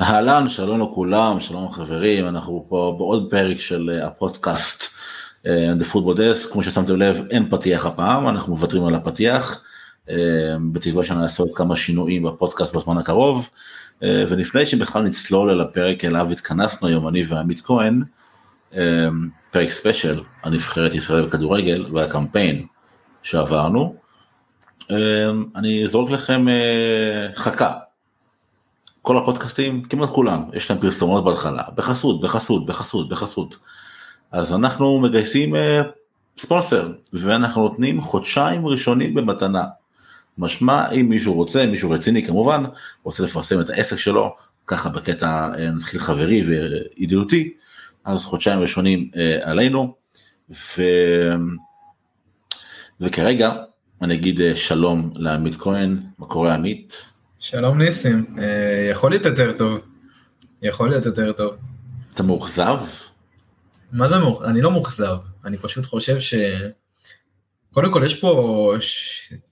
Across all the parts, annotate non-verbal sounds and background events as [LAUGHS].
אהלן, שלום לכולם, שלום חברים, אנחנו פה בעוד פרק של אה, הפודקאסט uh, The Football Desk, כמו ששמתם לב אין פתיח הפעם, אנחנו מוותרים על הפתיח, uh, בתקווה שנעשה עוד כמה שינויים בפודקאסט בזמן הקרוב, ולפני שבכלל נצלול אל הפרק אליו התכנסנו היום, אני ועמית כהן, פרק ספיישל על נבחרת ישראל בכדורגל והקמפיין שעברנו, אני אזרוק לכם חכה. כל הפודקאסטים, כמעט כולם, יש להם פרסומות בהתחלה, בחסות, בחסות, בחסות, בחסות. אז אנחנו מגייסים uh, ספונסר, ואנחנו נותנים חודשיים ראשונים במתנה. משמע, אם מישהו רוצה, מישהו רציני כמובן, רוצה לפרסם את העסק שלו, ככה בקטע uh, נתחיל חברי וידידותי, אז חודשיים ראשונים uh, עלינו, ו... וכרגע אני אגיד uh, שלום לעמית כהן, מה קורה עמית? שלום ניסים, אה, יכול להיות יותר טוב. יכול להיות יותר טוב. אתה מאוכזב? מה זה מאוכזב? אני לא מאוכזב, אני פשוט חושב ש... קודם כל יש פה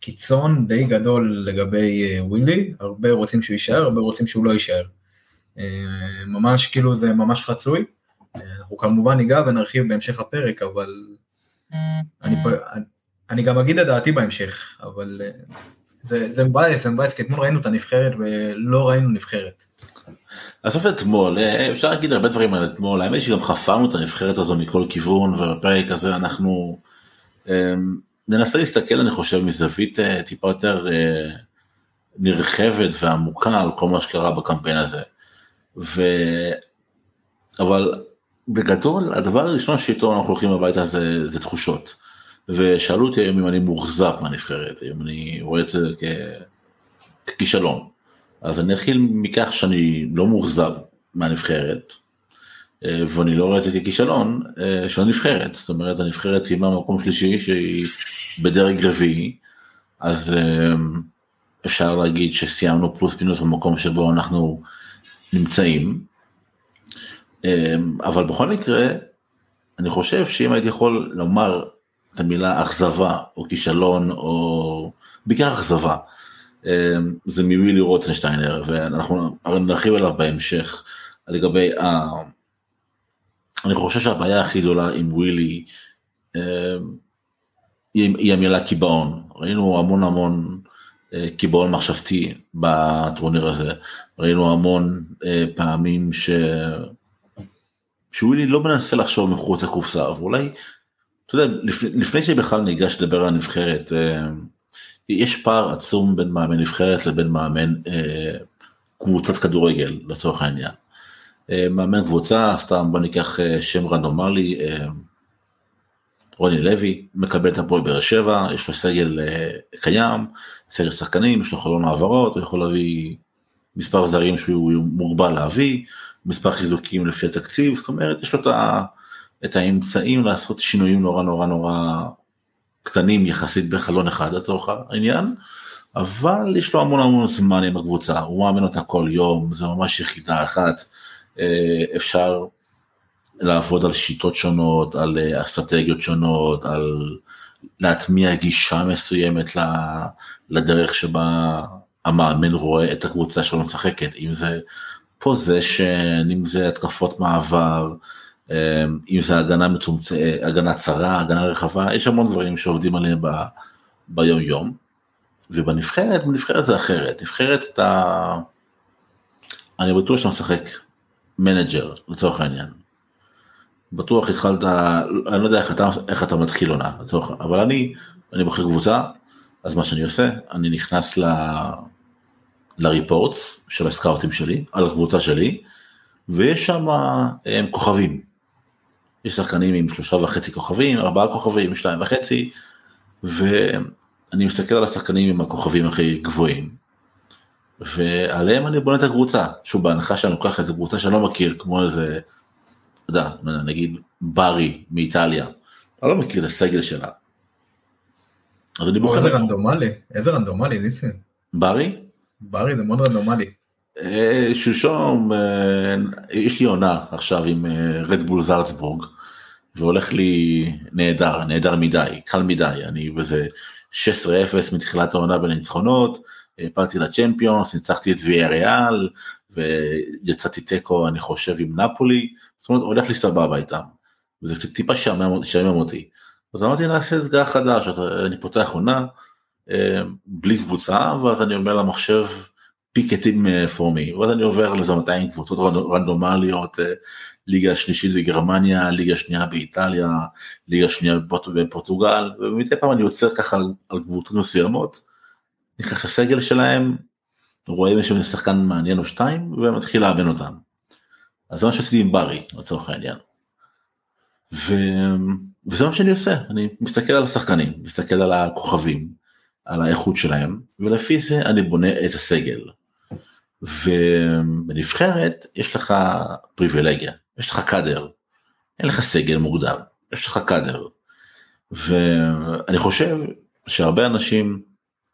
קיצון די גדול לגבי אה, ווילי, הרבה רוצים שהוא יישאר, הרבה רוצים שהוא לא יישאר. אה, ממש כאילו זה ממש חצוי. אנחנו כמובן ניגע ונרחיב בהמשך הפרק, אבל אני, אני גם אגיד את דעתי בהמשך, אבל זה, זה מבאס, זה מבאס, כי אתמול ראינו את הנבחרת ולא ראינו נבחרת. עזוב אתמול, אה, אפשר להגיד הרבה דברים על אתמול, האמת שגם חפרנו את הנבחרת הזו מכל כיוון, ובפרק הזה אנחנו אמ, ננסה להסתכל, אני חושב, מזווית אה, טיפה יותר אה, נרחבת ועמוקה על כל מה שקרה בקמפיין הזה. ו... אבל בגדול, הדבר הראשון שאיתו אנחנו הולכים הביתה זה, זה תחושות. ושאלו אותי היום אם אני מאוכזב מהנבחרת, אם אני רואה את זה ככישלון. אז אני אתחיל מכך שאני לא מאוכזב מהנבחרת, אה, ואני לא רואה את זה ככישלון אה, של הנבחרת, זאת אומרת הנבחרת סיימה מקום שלישי שהיא בדרג רביעי, אז אה, אפשר להגיד שסיימנו פלוס מינוס במקום שבו אנחנו נמצאים, אבל בכל מקרה, אני חושב שאם הייתי יכול לומר את המילה אכזבה או כישלון או בעיקר אכזבה. אמ, זה מווילי רוטנשטיינר ואנחנו נרחיב עליו בהמשך לגבי ה... אני חושב שהבעיה הכי גדולה עם ווילי אמ, היא המילה קיבעון. ראינו המון המון אה, קיבעון מחשבתי בטורניר הזה. ראינו המון אה, פעמים ש... שווילי לא מנסה לחשוב מחוץ לקופסה ואולי אתה יודע, לפני, שבכלל ניגש לדבר על הנבחרת, אה, יש פער עצום בין מאמן נבחרת לבין מאמן אה, קבוצת כדורגל לצורך העניין. אה, מאמן קבוצה, סתם בוא ניקח שם רנדומלי, רוני לוי, מקבל את הפועל באר שבע, יש לו סגל קיים, סגל שחקנים, יש לו חלון העברות, הוא יכול להביא מספר זרים שהוא מוגבל להביא, מספר חיזוקים לפי התקציב, זאת אומרת יש לו את ה... את האמצעים לעשות שינויים נורא נורא נורא קטנים יחסית בחלון אחד לצורך העניין, אבל יש לו המון המון זמן עם הקבוצה, הוא מאמן אותה כל יום, זה ממש יחידה אחת, אה, אפשר לעבוד על שיטות שונות, על אה, אסטרטגיות שונות, על להטמיע גישה מסוימת לדרך שבה המאמן רואה את הקבוצה שלו משחקת, אם זה פוזיישן, אם זה התקפות מעבר, אם זה הגנה מצומצמת, הגנה צרה, הגנה רחבה, יש המון דברים שעובדים עליהם ב, ביום יום. ובנבחרת, בנבחרת זה אחרת, נבחרת אתה, אני בטוח שאתה משחק מנג'ר לצורך העניין. בטוח התחלת, אני לא יודע איך אתה, איך אתה מתחיל עונה, לצורך, אבל אני, אני בוחר קבוצה, אז מה שאני עושה, אני נכנס ל... ל reports של הסקאוטים שלי, על הקבוצה שלי, ויש שם הם, כוכבים. יש שחקנים עם שלושה וחצי כוכבים, ארבעה כוכבים, שתיים וחצי, ואני מסתכל על השחקנים עם הכוכבים הכי גבוהים, ועליהם אני בונה את הקבוצה, שוב בהנחה שאני לוקח את הקבוצה שאני לא מכיר, כמו איזה, אתה יודע, נגיד ברי מאיטליה, אני לא מכיר את הסגל שלה. אז אני בוחר... איזה רנדומלי, איזה רנדומלי ניסים. ברי? ברי זה מאוד רנדומלי. אה, שלשום אה, יש לי עונה עכשיו עם רדבול אה, זרצבורג והולך לי נהדר נהדר מדי קל מדי. אני בזה 16-0 מתחילת העונה בניצחונות הפלתי לצ'מפיונס ניצחתי את ויה ריאל ויצאתי תיקו אני חושב עם נפולי, זאת אומרת הולך לי סבבה איתם, וזה קצת טיפה שעמם אותי. אז אמרתי נעשה אתגר חדש, אני פותח עונה בלי קבוצה, ואז אני אומר למחשב פיקטים פורמי, ואז אני עובר לזה 200 קבוצות רנדומליות, אה, ליגה שלישית בגרמניה, ליגה שנייה באיטליה, ליגה שנייה בפורטוגל, ומדי פעם אני עוצר ככה על קבוצות מסוימות, נכנס לסגל שלהם, רואה אם יש שם שחקן מעניין או שתיים, ומתחיל לאמן אותם. אז זה מה שעשיתי עם ברי, לצורך העניין. ו... וזה מה שאני עושה, אני מסתכל על השחקנים, מסתכל על הכוכבים, על האיכות שלהם, ולפי זה אני בונה את הסגל. ובנבחרת יש לך פריבילגיה, יש לך קאדר, אין לך סגל מוגדר, יש לך קאדר. ואני חושב שהרבה אנשים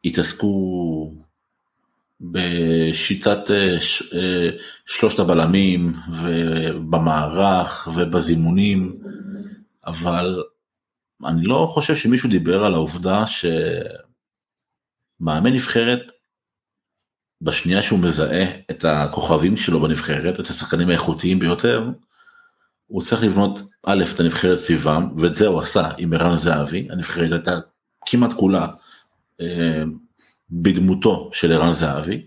התעסקו בשיטת אה, אה, שלושת הבלמים ובמערך ובזימונים, אבל אני לא חושב שמישהו דיבר על העובדה שמאמן נבחרת בשנייה שהוא מזהה את הכוכבים שלו בנבחרת, את השחקנים האיכותיים ביותר, הוא צריך לבנות א' את הנבחרת סביבם, ואת זה הוא עשה עם ערן זהבי, הנבחרת הייתה כמעט כולה אה, בדמותו של ערן זהבי,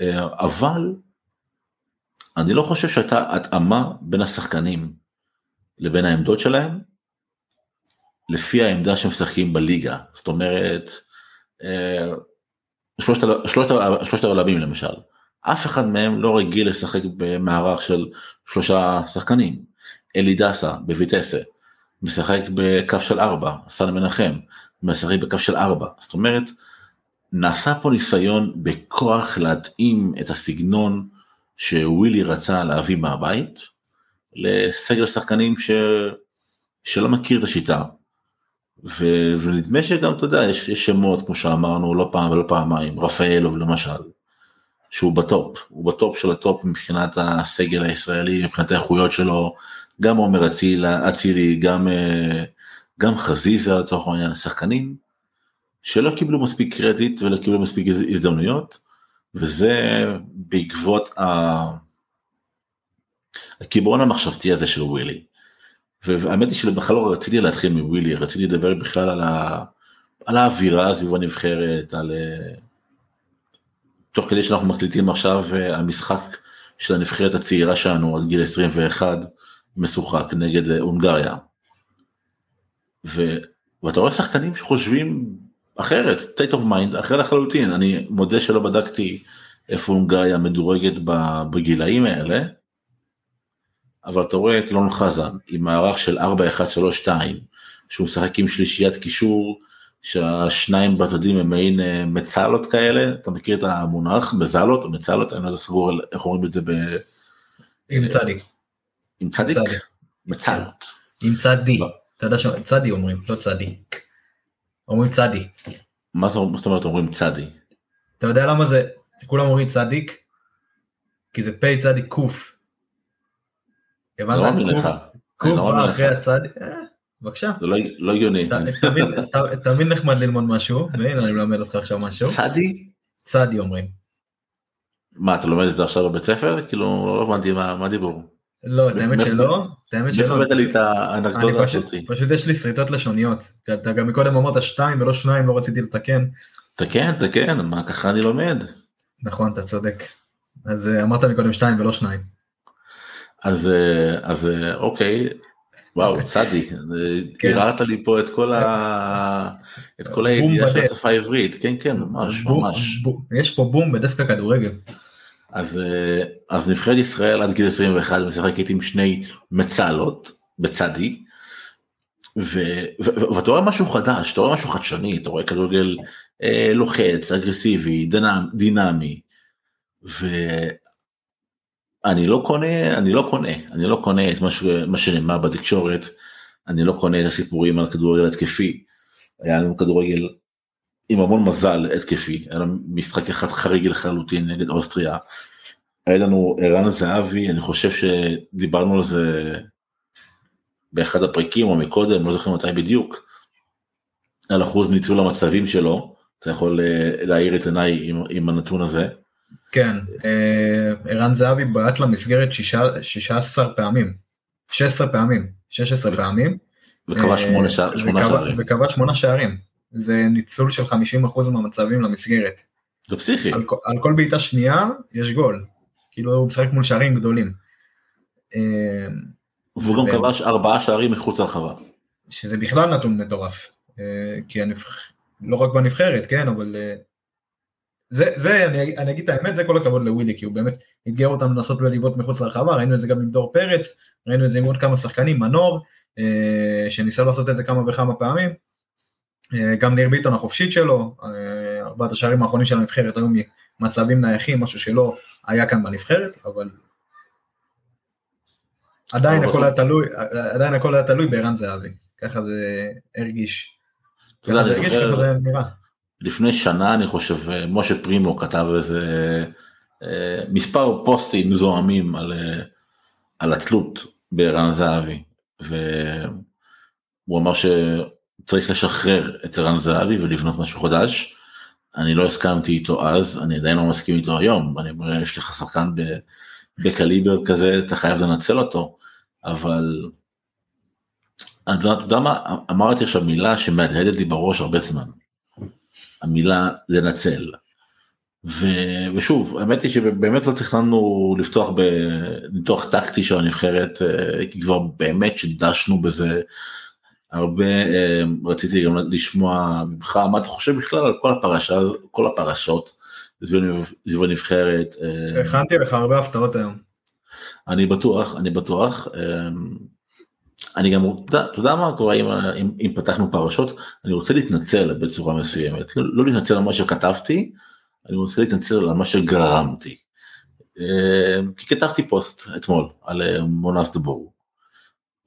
אה, אבל אני לא חושב שהייתה התאמה בין השחקנים לבין העמדות שלהם, לפי העמדה שהם משחקים בליגה, זאת אומרת, אה, שלושת, שלושת, שלושת העולמים למשל, אף אחד מהם לא רגיל לשחק במערך של שלושה שחקנים. אלי דסה בויטסה, משחק בקו של ארבע, סן מנחם, משחק בקו של ארבע, זאת אומרת, נעשה פה ניסיון בכוח להתאים את הסגנון שווילי רצה להביא מהבית, לסגל שחקנים ש... שלא מכיר את השיטה, ו... ונדמה שגם אתה יודע יש, יש שמות כמו שאמרנו לא פעם ולא פעמיים רפאלוב למשל שהוא בטופ הוא בטופ של הטופ מבחינת הסגל הישראלי מבחינת האיכויות שלו גם עומר אצילי גם אה, גם חזיזה לצורך העניין שחקנים שלא קיבלו מספיק קרדיט ולא קיבלו מספיק הזדמנויות וזה בעקבות הקיבעון המחשבתי הזה של ווילי. והאמת היא שבכלל לא רציתי להתחיל מווילי, רציתי לדבר בכלל על, ה... על האווירה סביב הנבחרת, על... אה, תוך כדי שאנחנו מקליטים עכשיו אה, המשחק של הנבחרת הצעירה שלנו עד גיל 21 משוחק נגד אה, הונגריה. ו... ואתה רואה שחקנים שחושבים אחרת, state of mind, אחר לחלוטין, אני מודה שלא בדקתי איפה הונגריה מדורגת בגילאים האלה, אבל אתה רואה את אלון חזן עם מערך של 4-1-3-2, שהוא משחק עם שלישיית קישור, שהשניים בצדדים הם מעין אה, מצלות כאלה, אתה מכיר את המונח מזלות או מצלות, אני לא יודע סגור איך אומרים את זה ב... עם צדיק. עם צדיק? מצלות. עם צדי, אתה יודע שצדי אומרים, לא צדיק. אומרים צדי. מה זאת אומרת אומרים צדי? אתה יודע למה זה, כולם אומרים צדיק? כי זה פ' צדיק ק'. הבנת? לא. קוף בא אחרי הצד, אה, בבקשה. זה לא, לא הגיוני. תמיד נחמד ללמוד משהו, והנה אני מלמד אותך עכשיו משהו. צדי? צדי אומרים. מה, אתה לומד את זה עכשיו בבית ספר? כאילו, לא הבנתי מה הדיבור. לא, את האמת שלא, את האמת שלא. מאיפה הבאת לי את האנקדוטה הזאת? פשוט יש לי שריטות לשוניות. אתה גם מקודם אמרת שתיים ולא שניים, לא רציתי לתקן. תקן, תקן, מה ככה אני לומד. נכון, אתה צודק. אז אה, אמרת מקודם שתיים ולא שניים. אז אה, אז אה, אוקיי וואו צדי כן. ערערת לי פה את כל ה... את כל הידיעה של השפה העברית כן כן ממש ממש יש פה בום בדסק הכדורגל. אז אה, אז נבחרת ישראל עד גיל 21 משחקת עם שני מצלות בצדי. ואתה רואה משהו חדש אתה רואה משהו חדשני אתה רואה כדורגל אה, לוחץ אגרסיבי דינמי. אני לא קונה, אני לא קונה, אני לא קונה את מה. מה שנאמר בתקשורת, אני לא קונה את הסיפורים על כדורגל התקפי. היה לנו כדורגל עם המון מזל התקפי, היה לנו משחק אחד חריג לחלוטין נגד אוסטריה. היה לנו ערן זהבי, אני חושב שדיברנו על זה באחד הפרקים או מקודם, לא זוכר מתי בדיוק, על אחוז ניצול המצבים שלו, אתה יכול אה, להאיר את עיניי עם, עם הנתון הזה. כן, אה, ערן זהבי בעט למסגרת 16 פעמים, 16 פעמים, 16 פעמים. וכבש שמונה שערים. וכבש שמונה שערים. זה ניצול של 50% מהמצבים למסגרת. זה פסיכי. על, על כל בעיטה שנייה יש גול. כאילו הוא משחק מול שערים גדולים. והוא גם כבש ארבעה שערים מחוץ לרחבה. שזה בכלל נתון מטורף. כי הנבח... לא רק בנבחרת, כן, אבל זה, זה אני, אני אגיד את האמת, זה כל הכבוד לווילי, כי הוא באמת אתגר אותם לנסות ולבעוט מחוץ לרחבה, ראינו את זה גם עם דור פרץ, ראינו את זה עם עוד כמה שחקנים, מנור, אה, שניסה לעשות את זה כמה וכמה פעמים, אה, גם ניר ביטון החופשית שלו, אה, ארבעת השערים האחרונים של הנבחרת היו מצבים נייחים, משהו שלא היה כאן בנבחרת, אבל עדיין הכל היה תלוי, עדיין הכל היה תלוי בערן זהבי, ככה זה הרגיש. ככה זה הרגיש, ככה זה נראה. לפני שנה אני חושב אה, משה פרימו כתב איזה אה, מספר פוסטים מזוהמים על, אה, על התלות בערן זהבי והוא אמר שצריך לשחרר את ערן זהבי ולבנות משהו חדש. אני לא הסכמתי איתו אז, אני עדיין לא מסכים איתו היום, אני אומר יש לך שחקן בקליבר כזה, אתה חייב לנצל אותו, אבל אתה יודע מה, אמרתי עכשיו מילה שמהדהדת לי בראש הרבה זמן. המילה לנצל. ו... ושוב, האמת היא שבאמת לא תכננו לפתוח בניתוח טקטי של הנבחרת, אה, כי כבר באמת שדשנו בזה הרבה, אה, רציתי גם לשמוע ממך מה אתה חושב בכלל על כל הפרשה, כל הפרשות סביב הנבחרת. אה. הכנתי לך הרבה הפתעות היום. אני בטוח, אני בטוח. אני גם, אתה יודע מה קורה אם, אם, אם פתחנו פרשות, אני רוצה להתנצל בצורה מסוימת, לא, לא להתנצל על מה שכתבתי, אני רוצה להתנצל על מה שגרמתי. אה, כי כתבתי פוסט אתמול על אה, מונס דבור,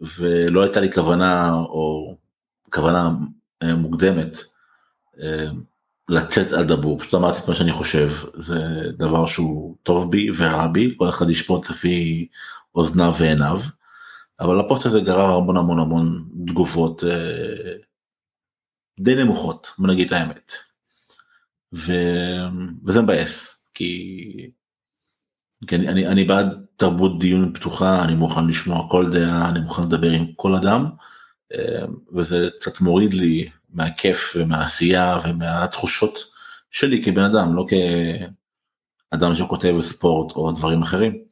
ולא הייתה לי כוונה או כוונה אה, מוקדמת לצאת על דבור, פשוט אמרתי את מה שאני חושב, זה דבר שהוא טוב בי ורע בי, כל אחד ישפוט לפי אוזניו ועיניו. אבל הפוסט הזה גרר המון המון המון תגובות אה, די נמוכות, בוא נגיד את האמת. ו... וזה מבאס, כי, כי אני, אני, אני בעד תרבות דיון פתוחה, אני מוכן לשמוע כל דעה, אני מוכן לדבר עם כל אדם, אה, וזה קצת מוריד לי מהכיף ומהעשייה ומהתחושות שלי כבן אדם, לא כאדם שכותב ספורט או דברים אחרים.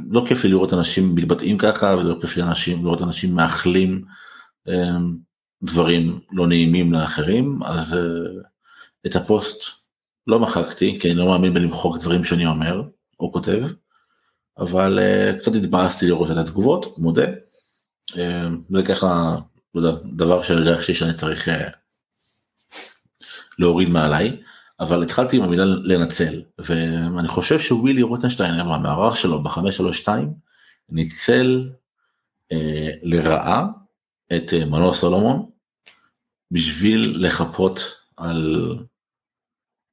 אה, לא כיף לי לראות אנשים מתבטאים ככה ולא כיף לי אנשים, לראות אנשים מאחלים אמ, דברים לא נעימים לאחרים. אז אה, את הפוסט לא מחקתי כי אני לא מאמין בלמחוק דברים שאני אומר או כותב אבל uh, קצת התבאסתי לראות את התגובות מודה. זה ככה לא דבר שהרגשתי שאני צריך להוריד מעליי אבל התחלתי עם המילה לנצל ואני חושב שווילי רוטנשטיין המערך שלו ב-532 ניצל אה, לרעה את אה, מנוע סולומון בשביל לחפות על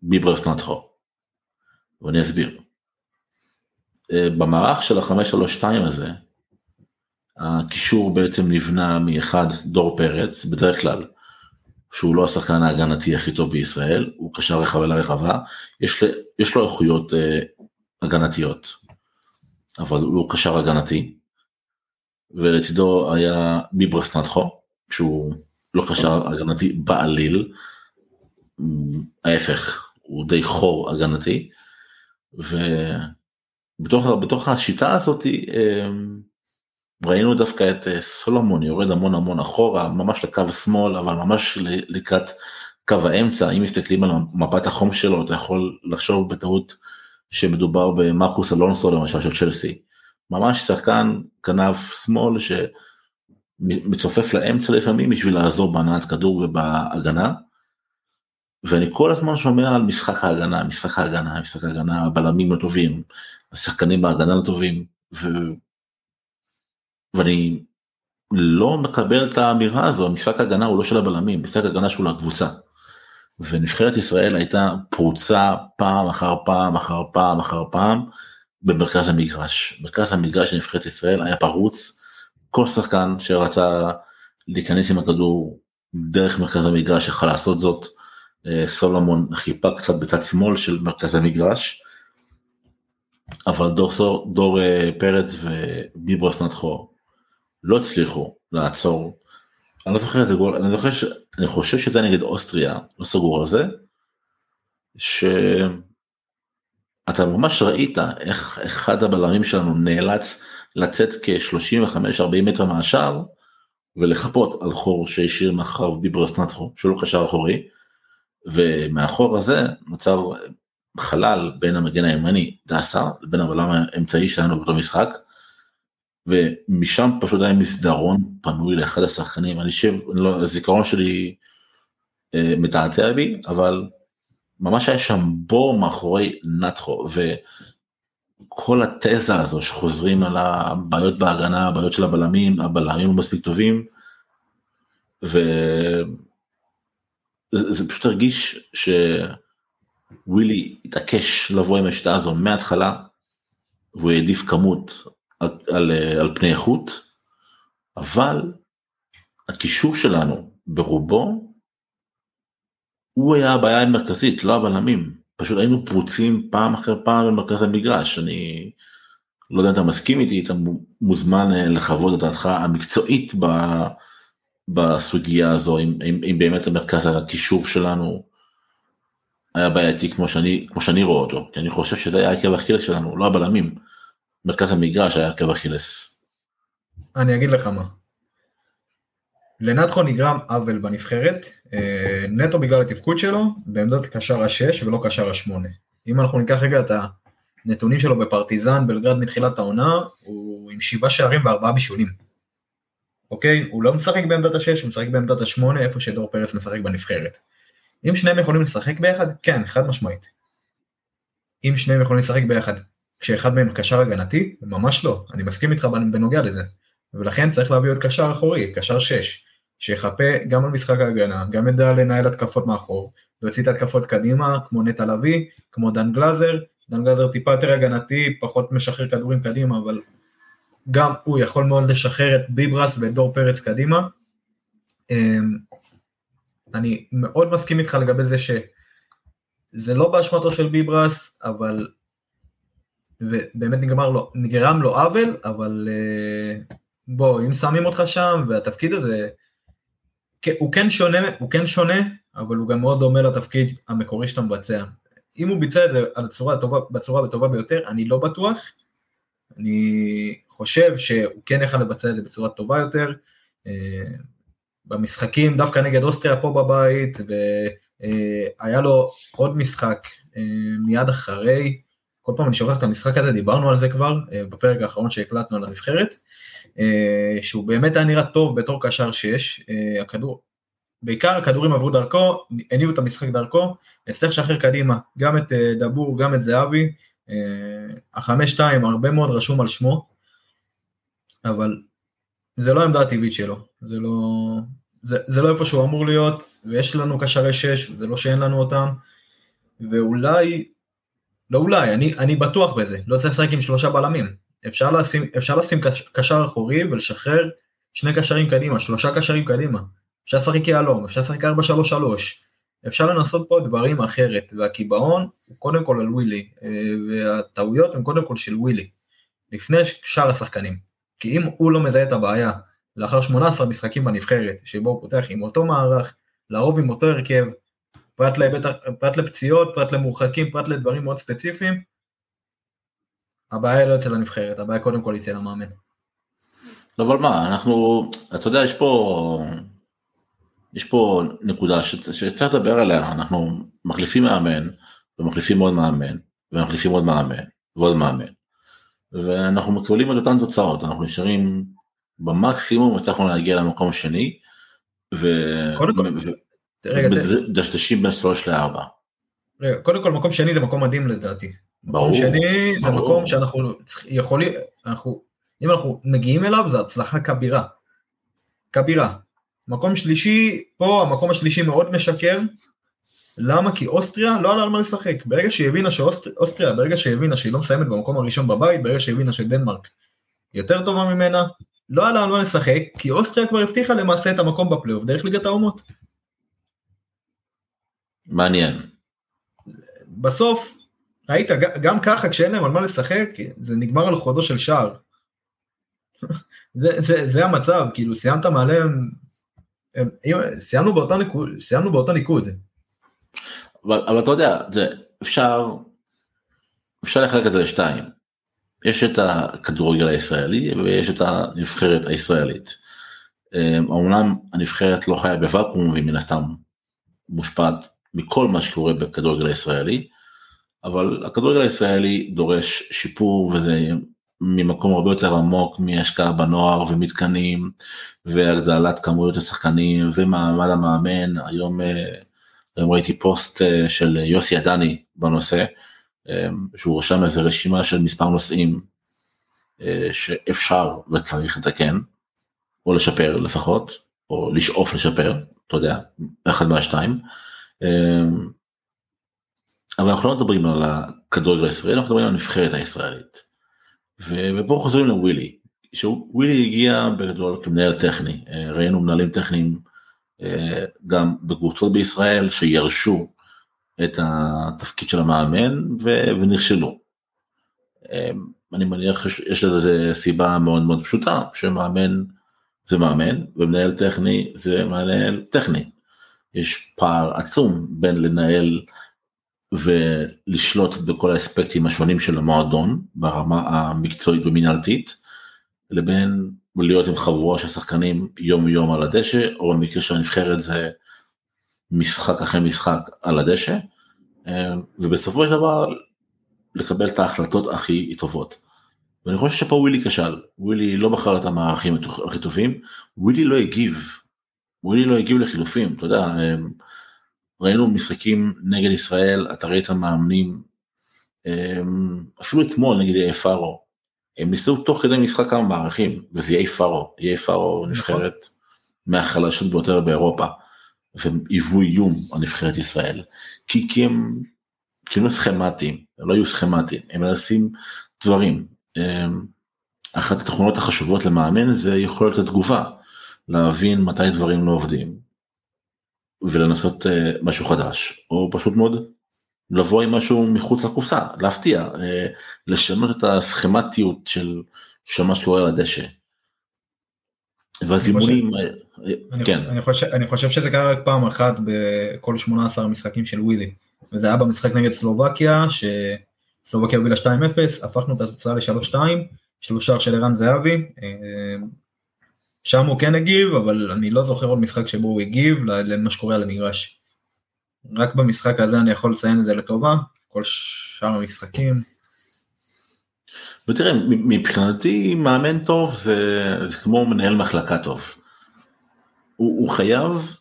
ביברס נטחו. ואני אסביר. אה, במערך של ה-532 הזה הקישור בעצם נבנה מאחד דור פרץ בדרך כלל שהוא לא השחקן ההגנתי הכי טוב בישראל, הוא קשר רחבה לרחבה, יש, יש לו איכויות אה, הגנתיות, אבל הוא קשר הגנתי, ולצידו היה ביברס נתחו, שהוא לא קשר הגנתי בעליל, ההפך, הוא די חור הגנתי, ובתוך השיטה הזאת, אה, ראינו דווקא את אה, סולומון יורד המון המון אחורה, ממש לקו שמאל, אבל ממש לקראת קו האמצע, אם מסתכלים על מפת החום שלו, אתה יכול לחשוב בטעות שמדובר במרקוס אלונסו למשל של צ'לסי. ממש שחקן כנף שמאל שמצופף לאמצע לפעמים בשביל לעזור בהנעת כדור ובהגנה. ואני כל הזמן שומע על משחק ההגנה, משחק ההגנה, משחק ההגנה, הבלמים הטובים, השחקנים בהגנה הטובים, ו... ואני לא מקבל את האמירה הזו, המשחק הגנה הוא לא של הבלמים, משחק הגנה שהוא לקבוצה. ונבחרת ישראל הייתה פרוצה פעם אחר פעם אחר פעם אחר פעם במרכז המגרש. מרכז המגרש של נבחרת ישראל היה פרוץ, כל שחקן שרצה להיכנס עם הכדור דרך מרכז המגרש יכל לעשות זאת. אה, סולומון חיפה קצת בצד שמאל של מרכז המגרש. אבל דור, דור פרץ וביברס נתחו לא הצליחו לעצור. אני לא זוכר איזה גול, אני זוכר ש... אני חושב שזה נגד אוסטריה, לא סגור על זה, שאתה ממש ראית איך אחד הבלמים שלנו נאלץ לצאת כ-35-40 מטר מהשאר ולחפות על חור שהשאיר מאחריו ביברס נתחו, שהוא לא קשר אחורי, ומאחור הזה נוצר חלל בין המגן הימני דסה לבין הבלם האמצעי שלנו באותו משחק. ומשם פשוט היה מסדרון פנוי לאחד השחקנים אני חושב לא, הזיכרון שלי אה, מתעתע בי אבל ממש היה שם בור מאחורי נתחו וכל התזה הזו שחוזרים על הבעיות בהגנה הבעיות של הבלמים הבלמים לא מספיק טובים. וזה פשוט הרגיש שווילי התעקש לבוא עם השיטה הזו מההתחלה והוא העדיף כמות על, על, פני איכות, אבל הקישור שלנו ברובו הוא היה הבעיה המרכזית, לא הבלמים. פשוט היינו פרוצים פעם אחר פעם במרכז המגרש. אני לא יודע אם אתה מסכים איתי, אתה מוזמן אה, לחוות את דעתך המקצועית ב, בסוגיה הזו, אם, אם, אם באמת המרכז הקישור שלנו היה בעייתי כמו שאני, כמו שאני רואה אותו, כי אני חושב שזה היה עקב אכילס שלנו, לא הבלמים. מרכז המגרש היה עקב אכילס. אני אגיד לך מה. לנתחו נגרם עוול בנבחרת, אה, נטו בגלל התפקוד שלו, בעמדת קשר השש ולא קשר השמונה. אם אנחנו ניקח רגע את הנתונים שלו בפרטיזן בלגרד מתחילת העונה, הוא עם שבעה שערים וארבעה בישולים. אוקיי? הוא לא משחק בעמדת השש, הוא משחק בעמדת השמונה, איפה שדור פרץ משחק בנבחרת. אם שניהם יכולים לשחק ביחד, כן, חד משמעית. אם שניהם יכולים לשחק ביחד כשאחד מהם קשר הגנתי? ממש לא, אני מסכים איתך בנוגע לזה. ולכן צריך להביא עוד קשר אחורי, קשר 6, שיחפה גם על משחק ההגנה, גם ידע לנהל התקפות מאחור, ויוציא את התקפות קדימה, כמו נטע לביא, כמו דן גלאזר, דן גלאזר טיפה יותר הגנתי, פחות משחרר כדורים קדימה, אבל גם הוא יכול מאוד לשחרר את ביברס ואת דור פרץ קדימה. אמ, אני מאוד מסכים איתך לגבי זה שזה לא באשמתו של ביברס, אבל ובאמת נגמר לו, נגרם לו עוול, אבל אה, בוא, אם שמים אותך שם, והתפקיד הזה, הוא כן שונה, הוא כן שונה, אבל הוא גם מאוד דומה לתפקיד המקורי שאתה מבצע. אם הוא ביצע את זה על הצורה הטובה, בצורה הטובה ביותר, אני לא בטוח. אני חושב שהוא כן יכול לבצע את זה בצורה טובה יותר. אה, במשחקים, דווקא נגד אוסטריה פה בבית, והיה אה, לו עוד משחק מיד אחרי, כל פעם אני שוכח את המשחק הזה, דיברנו על זה כבר אה, בפרק האחרון שהקלטנו על הנבחרת, אה, שהוא באמת היה נראה טוב בתור קשר 6, אה, הכדור, בעיקר הכדורים עברו דרכו, הניעו את המשחק דרכו, הצליח לשחרר קדימה גם את דבור, גם את זהבי, החמש שתיים הרבה מאוד רשום על שמו, אבל זה לא העמדה הטבעית שלו, זה לא, זה, זה לא איפה שהוא אמור להיות, ויש לנו קשרי 6, זה לא שאין לנו אותם, ואולי לא אולי, אני, אני בטוח בזה, לא צריך לשחק עם שלושה בלמים. אפשר לשים, אפשר לשים קשר אחורי ולשחרר שני קשרים קדימה, שלושה קשרים קדימה. אפשר לשחק יהלום, אפשר לשחק 4-3-3. אפשר לנסות פה דברים אחרת, והקיבעון הוא קודם כל על ווילי, אה, והטעויות הן קודם כל של ווילי, לפני שאר השחקנים. כי אם הוא לא מזהה את הבעיה לאחר 18 משחקים בנבחרת, שבו הוא פותח עם אותו מערך, לרוב עם אותו הרכב, פרט, להיבט, פרט לפציעות, פרט למורחקים, פרט לדברים מאוד ספציפיים, הבעיה לא אצל הנבחרת, הבעיה קודם כל אצל המאמן. אבל מה, אנחנו, אתה יודע, יש פה, יש פה נקודה שצריך לדבר עליה, אנחנו מחליפים מאמן, ומחליפים עוד מאמן, ומחליפים עוד מאמן, ועוד מאמן, ואנחנו מקבלים את אותן תוצאות, אנחנו נשארים במקסימום, הצלחנו להגיע למקום השני, ו... קודם כל, דשדשים בין שלוש לארבע. קודם כל מקום שני זה מקום מדהים לדעתי. ברור. מקום שני זה מקום שאנחנו יכולים, אנחנו, אם אנחנו מגיעים אליו זה הצלחה כבירה. כבירה. מקום שלישי, פה המקום השלישי מאוד משקר. למה? כי אוסטריה לא עלה על מה לשחק. ברגע שהיא הבינה שאוסטריה, ברגע שהיא הבינה שהיא לא מסיימת במקום הראשון בבית, ברגע שהיא הבינה שדנמרק יותר טובה ממנה, לא עלה על מה לשחק, כי אוסטריה כבר הבטיחה למעשה את המקום בפלייאוף דרך ליגת האומות. מעניין. בסוף, ראית, גם ככה כשאין להם על מה לשחק, זה נגמר על חודו של שער. [LAUGHS] זה, זה, זה המצב, כאילו סיימת מעליהם, סיימנו באותה ניקוד, סיימנו באותו ניקוד. אבל, אבל אתה יודע, זה, אפשר, אפשר לחלק את זה לשתיים. יש את הכדורגל הישראלי ויש את הנבחרת הישראלית. אמנם אמ, הנבחרת לא חיה בוואקום והיא מן הסתם מושפעת מכל מה שקורה בכדורגל הישראלי, אבל הכדורגל הישראלי דורש שיפור וזה ממקום הרבה יותר עמוק מהשקעה בנוער ומתקנים והגדלת כמויות השחקנים ומעמד המאמן. היום, אה, היום ראיתי פוסט אה, של יוסי עדני בנושא, אה, שהוא רשם איזה רשימה של מספר נושאים שאפשר וצריך לתקן, או לשפר לפחות, או לשאוף לשפר, אתה יודע, אחד מהשתיים. אבל אנחנו לא מדברים על הכדורגל הישראלי, אנחנו מדברים על הנבחרת הישראלית. ופה חוזרים לווילי, שווילי הגיע בגדול כמנהל טכני, אה, ראינו מנהלים טכניים אה, גם בקבוצות בישראל שירשו את התפקיד של המאמן ונכשלו. אה, אני מניח שיש לזה סיבה מאוד מאוד פשוטה, שמאמן זה מאמן ומנהל טכני זה מנהל טכני. יש פער עצום בין לנהל ולשלוט בכל האספקטים השונים של המועדון ברמה המקצועית ומנהלתית, לבין להיות עם חבורה של שחקנים יום יום על הדשא, או במקרה של הנבחרת זה משחק אחרי משחק על הדשא, ובסופו של דבר לקבל את ההחלטות הכי טובות. ואני חושב שפה ווילי כשל, ווילי לא בחר את המערכים הכי טובים, ווילי לא הגיב, ווילי לא הגיב לחילופים, אתה יודע, ראינו משחקים נגד ישראל, אתה ראית מאמנים, אמ, אפילו אתמול נגד איי פארו, הם ניסו תוך כדי משחק כמה מערכים, וזה איי פארו, איי פארו נכון. נבחרת מהחלשות ביותר באירופה, והם היוו איום על נבחרת ישראל, כי, כי הם כאילו סכמטיים, הם לא היו סכמטיים, הם מנסים דברים. אחת התכונות החשובות למאמן זה יכולת התגובה, להבין מתי דברים לא עובדים, ולנסות uh, משהו חדש, או פשוט מאוד לבוא עם משהו מחוץ לקופסה, להפתיע, uh, לשנות את הסכמטיות של, של מה שקורה על הדשא. והזימונים, אה, אני, כן. אני חושב, אני חושב שזה קרה רק פעם אחת בכל 18 המשחקים של ווילי, וזה היה במשחק נגד סלובקיה, שסלובקיה הובילה 2-0, הפכנו את התוצאה ל-3-2, שלושה של ערן זהבי, שם הוא כן הגיב, אבל אני לא זוכר עוד משחק שבו הוא הגיב למה שקורה על המגרש. רק במשחק הזה אני יכול לציין את זה לטובה, כל שאר המשחקים. ותראה, מבחינתי מאמן טוב זה, זה כמו מנהל מחלקה טוב. הוא, הוא חייב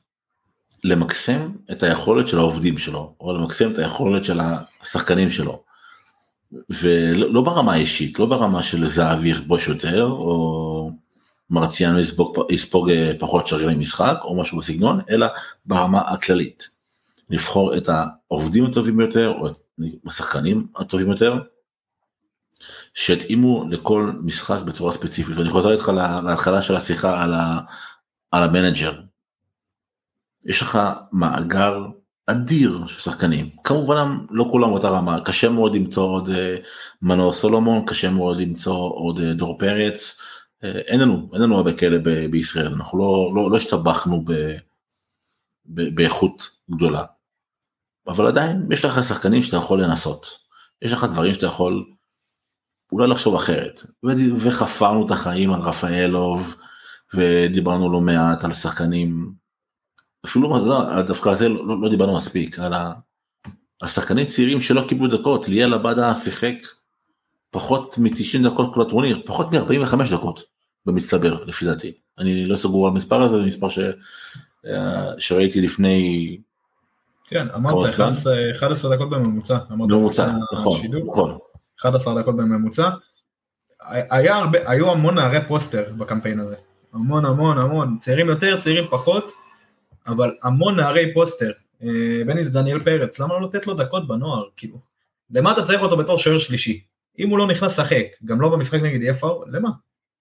למקסם את היכולת של העובדים שלו, או למקסם את היכולת של השחקנים שלו. ולא לא ברמה האישית, לא ברמה של זהבי יכבוש יותר, או מרציאנו יספוג, יספוג אה, פחות שרירי משחק או משהו בסגנון, אלא ברמה הכללית. לבחור את העובדים הטובים ביותר או את השחקנים הטובים יותר, שהתאימו לכל משחק בצורה ספציפית. ואני חוזר איתך להתחלה של השיחה על, ה, על המנג'ר. יש לך מאגר אדיר של שחקנים, כמובן לא כולם באותה רמה, קשה מאוד למצוא עוד אה, מנור סולומון, קשה מאוד למצוא עוד אה, דור פרץ, אין לנו, אין לנו הרבה כאלה ב- בישראל, אנחנו לא, לא, לא השתבחנו ב, ב, באיכות גדולה. אבל עדיין יש לך שחקנים שאתה יכול לנסות, יש לך דברים שאתה יכול אולי לחשוב אחרת. ו- וחפרנו את החיים על רפאלוב, ודיברנו לא מעט על שחקנים, אפילו לא, דווקא על זה לא, לא, לא דיברנו מספיק, על, ה, על שחקנים צעירים שלא קיבלו דקות, ליאל עבדה שיחק פחות מ-90 דקות כל הטורניר, פחות מ-45 דקות במצטבר לפי דעתי. אני לא סגור על המספר הזה, זה מספר ש... אה, שראיתי לפני... כן, אמרת 11, 11 דקות בממוצע. בממוצע, נכון, נכון. 11 דקות בממוצע. היה הרבה, היו המון נערי פוסטר בקמפיין הזה. המון המון המון, צעירים יותר, צעירים פחות, אבל המון נערי פוסטר. אה, בין אם זה דניאל פרץ, למה לא לתת לו דקות בנוער, כאילו? למה אתה צריך אותו בתור שוער שלישי? אם הוא לא נכנס לשחק, גם לא במשחק נגד יפו, למה?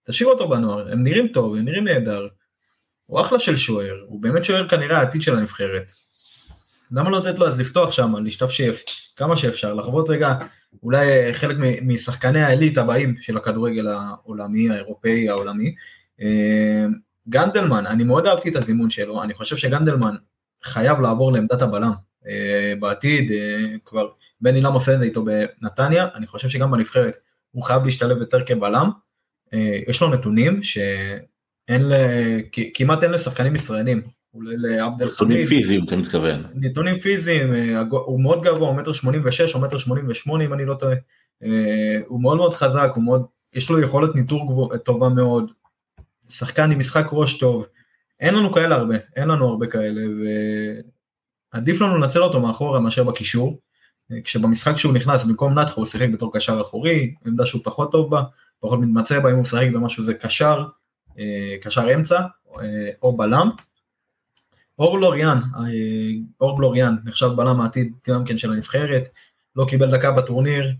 תשאיר אותו בנוער, הם נראים טוב, הם נראים נהדר. הוא אחלה של שוער, הוא באמת שוער כנראה העתיד של הנבחרת. למה לא לתת לו אז לפתוח שם, להשתפשף, כמה שאפשר, לחוות רגע אולי חלק משחקני העילית הבאים של הכדורגל העולמי, האירופאי, העולמי. גנדלמן, אני מאוד אהבתי את הזימון שלו, אני חושב שגנדלמן חייב לעבור לעמדת הבלם בעתיד, כבר בן אילם עושה את זה איתו בנתניה, אני חושב שגם בנבחרת הוא חייב להשתלב יותר כבלם. יש לו נתונים שאין, כמעט אין לשחקנים ישראלים, אולי לעבדל חמיד. נתונים פיזיים אתה מתכוון. נתונים פיזיים, הוא מאוד גבוה, הוא מטר שמונים ושש או מטר שמונים ושמונה אם אני לא טועה. הוא מאוד מאוד חזק, הוא מאוד, יש לו יכולת ניטור גבוה, טובה מאוד. שחקן עם משחק ראש טוב. אין לנו כאלה הרבה, אין לנו הרבה כאלה, ועדיף לנו לנצל אותו מאחורה מאשר בקישור. כשבמשחק שהוא נכנס במקום נתחו הוא שיחק בתור קשר אחורי, עמדה שהוא פחות טוב בה, פחות מתמצא בה אם הוא משחק במשהו זה קשר, אה, קשר אמצע אה, או בלם. אור בלוריאן, אה, אור בלוריאן נחשב בלם העתיד גם כן של הנבחרת, לא קיבל דקה בטורניר,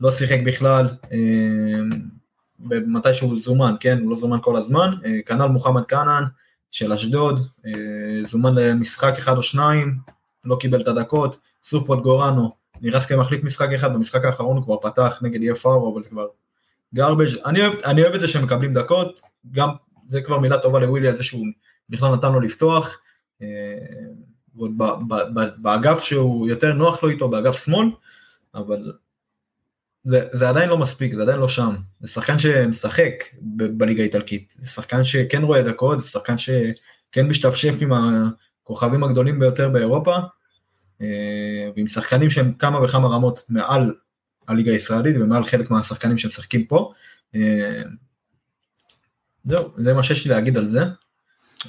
לא שיחק בכלל, מתי שהוא זומן, כן, הוא לא זומן כל הזמן, כנ"ל מוחמד כנען של אשדוד, זומן למשחק אחד או שניים, לא קיבל את הדקות, סוף פוטגורנו נכנס כמחליף משחק אחד, במשחק האחרון הוא כבר פתח נגד פארו, אבל זה כבר garbage, אני אני אוהב את זה שהם מקבלים דקות, גם זה כבר מילה טובה לווילי על זה שהוא בכלל נתן לו לפתוח, אה, ועוד באגף שהוא יותר נוח לו איתו, באגף שמאל, אבל זה, זה עדיין לא מספיק, זה עדיין לא שם, זה שחקן שמשחק ב- בליגה האיטלקית, זה שחקן שכן רואה דקות, זה שחקן שכן משתפשף עם הכוכבים הגדולים ביותר באירופה, אה, ועם שחקנים שהם כמה וכמה רמות מעל הליגה הישראלית ומעל חלק מהשחקנים שמשחקים פה. אה, זהו, זה מה שיש לי להגיד על זה.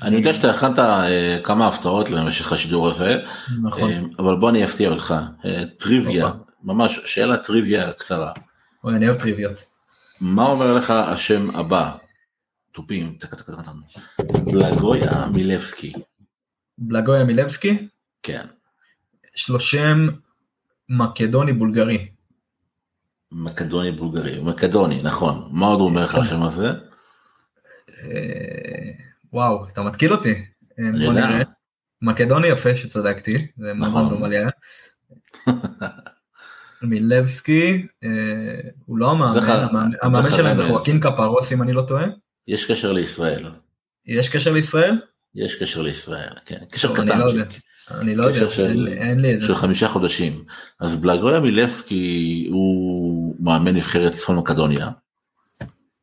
אני יודע שאתה הכנת אה, כמה הפתעות למשך השידור הזה, נכון. אבל בוא אני אפתיע אותך, טריוויה, ממש שאלה טריוויה קצרה. אוי, אני אוהב טריוויות. מה אומר לך השם הבא? תופים, בלגויה מילבסקי. בלגויה מילבסקי? כן. יש לו שם מקדוני בולגרי. מקדוני בולגרי, מקדוני, נכון. מה עוד הוא אומר לך כן. השם הזה? אה, וואו, אתה מתקיל אותי. אני יודע. מקדוני יפה שצדקתי, זה נכון. היה. [LAUGHS] מילבסקי, אה, הוא לא המאמן, המאמן שלהם זה חואקין קפרוס אם אני לא טועה. יש קשר לישראל. יש קשר לישראל? יש קשר לישראל, כן. קשר קטן. אני לא יודע, אין לי את זה. של חמישה חודשים. אז בלגויה מילבסקי הוא מאמן נבחרת צפון מקדוניה,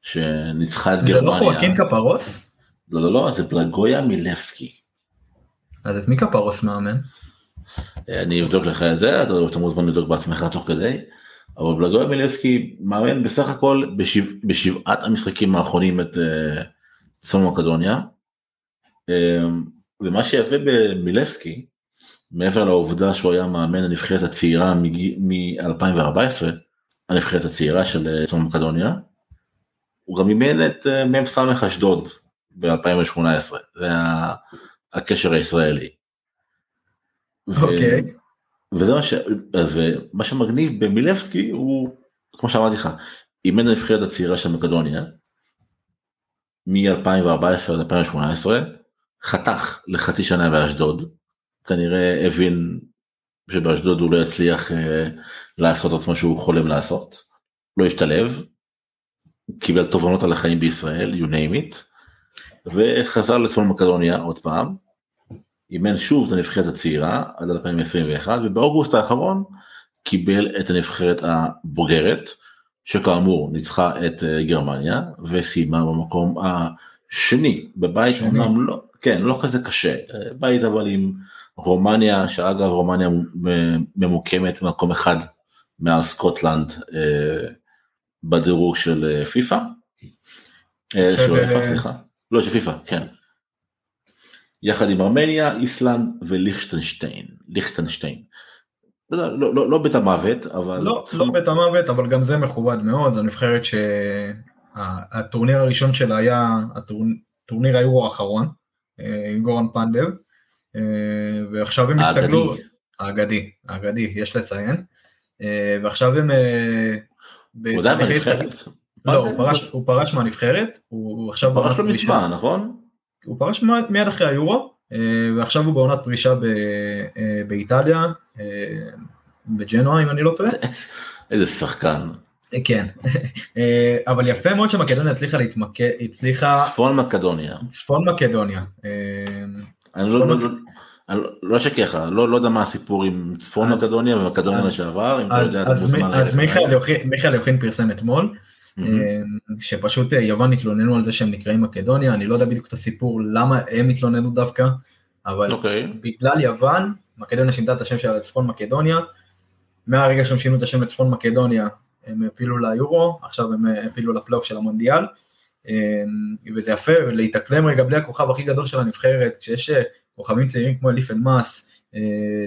שניצחה את גרמניה. זה לא חואקין קפרוס? לא, לא, לא, זה בלגויה מילבסקי. אז את מי קפרוס מאמן? אני אבדוק לך את זה, אתה מוזמן לבדוק בעצמך תוך כדי. אבל בלגויה מילבסקי מאמן בסך הכל בשבע, בשבעת המשחקים האחרונים את uh, צפון מקדוניה. Um, ומה שיפה במילבסקי מעבר לעובדה שהוא היה מאמן הנבחרת הצעירה מ-2014, הנבחרת הצעירה של אה, צפון מקדוניה, הוא גם אימן את אה, מ"ס אשדוד ב-2018, זה הקשר הישראלי. אוקיי. Okay. וזה מה, ש... אז מה שמגניב במילבסקי הוא, כמו שאמרתי לך, אימן הנבחרת הצעירה של מקדוניה, מ-2014 עד 2018, חתך לחצי שנה באשדוד, כנראה הבין שבאשדוד הוא לא יצליח אה, לעשות את מה שהוא חולם לעשות, לא השתלב, קיבל תובנות על החיים בישראל, you name it, וחזר לצפון מקדוניה עוד פעם, אימן שוב את הנבחרת הצעירה עד 2021, ובאוגוסט האחרון קיבל את הנבחרת הבוגרת, שכאמור ניצחה את אה, גרמניה וסיימה במקום השני. בבית אמנם לא, כן, לא כזה קשה, אה, בית אבל עם רומניה, שאגב רומניה ממוקמת במקום אחד מעל סקוטלנד אה, בדירוג של אה, פיפא. אה, של פיפא, סליחה. לא, של פיפא, כן. יחד עם ארמניה, איסלנד וליכטנשטיין. ליכטנשטיין. לא, לא, לא, לא בית המוות, אבל... לא, לא בית המוות, אבל גם זה מכובד מאוד, זו נבחרת שהטורניר הראשון שלה היה הטורניר היורו האחרון, עם גורן פנדב, אה, ועכשיו הם הסתגלו, האגדי, האגדי, יש לציין, אה, ועכשיו הם... אה, הוא עדיין בנבחרת? לא, הוא פרש, הוא פרש מהנבחרת, הוא עכשיו... הוא פרש לא מזמן, נכון? הוא פרש מיד אחרי היורו, ועכשיו הוא בעונת פרישה באיטליה, בג'נואה אם אני לא טועה. [LAUGHS] איזה שחקן. כן, [LAUGHS] אה, אבל יפה מאוד שמקדוניה הצליחה להתמקד, הצליחה... צפון מקדוניה. צפון מקדוניה. אה, אני לא, לא, לא, לא אשקר לך, לא, לא יודע מה הסיפור עם צפון מקדוניה ומקדוניה לשעבר, אם אתה יודע אתה מוזמן. אז מיכאל יוכין פרסם אתמול, שפשוט יוון התלוננו על זה שהם נקראים מקדוניה, אני לא יודע בדיוק את הסיפור למה הם התלוננו דווקא, אבל. אוקיי. בגלל יוון, מקדוניה שינתה את השם שלה לצפון מקדוניה, מהרגע שהם שינו את השם לצפון מקדוניה, הם הפילו ליורו, עכשיו הם הפילו לפלייאוף של המונדיאל, וזה יפה, להתאקלם רגע בלי הכוכב הכי גדול של הנבחרת, כשיש כוכבים צעירים כמו אליף אלמאס,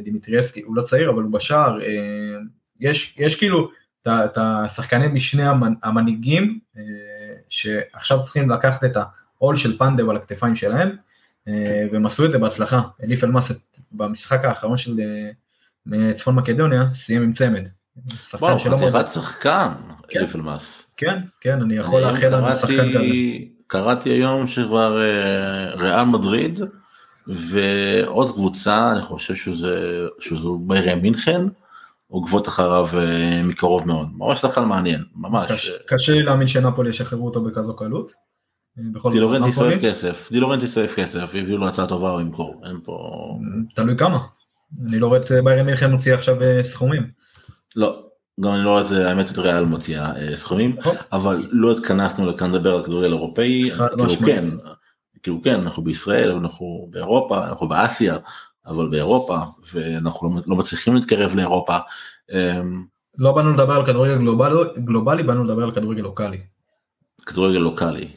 דימיטרייבסקי, הוא לא צעיר אבל הוא בשער, יש, יש כאילו את השחקני משנה המנהיגים, שעכשיו צריכים לקחת את העול של פנדב על הכתפיים שלהם, והם עשו את זה בהצלחה, אליף אלמאס במשחק האחרון של צפון מקדוניה סיים עם צמד. וואו, חתיכת שחקן, כן. אליף אלמאס. כן, כן, אני יכול לאחל לנו שחקן כזה. קראתי היום שכבר אה, ריאל מדריד ועוד קבוצה, אני חושב שזה, שזו ביירי מינכן, עוקבות אחריו אה, מקרוב מאוד. ממש שחקן מעניין, ממש. קשה לי להאמין שנפולי ישחררו אותו בכזו קלות. דילורנטי שואף כסף, דילורנטי שואף כסף, הביאו לו הצעה טובה או ימכור, אין פה... תלוי כמה. אני לא רואה את ביירי מינכן מוציא עכשיו אה, סכומים. לא, גם אני לא רואה את זה, האמת את ריאל מוציאה סכומים, אבל לא התכנסנו לכאן לדבר על כדורגל אירופאי, כאילו כן, כאילו כן, אנחנו בישראל, אנחנו באירופה, אנחנו באסיה, אבל באירופה, ואנחנו לא, לא מצליחים להתקרב לאירופה. אמ, לא באנו לדבר על כדורגל גלובלי, גלובלי באנו לדבר על כדורגל לוקאלי. כדורגל לוקאלי.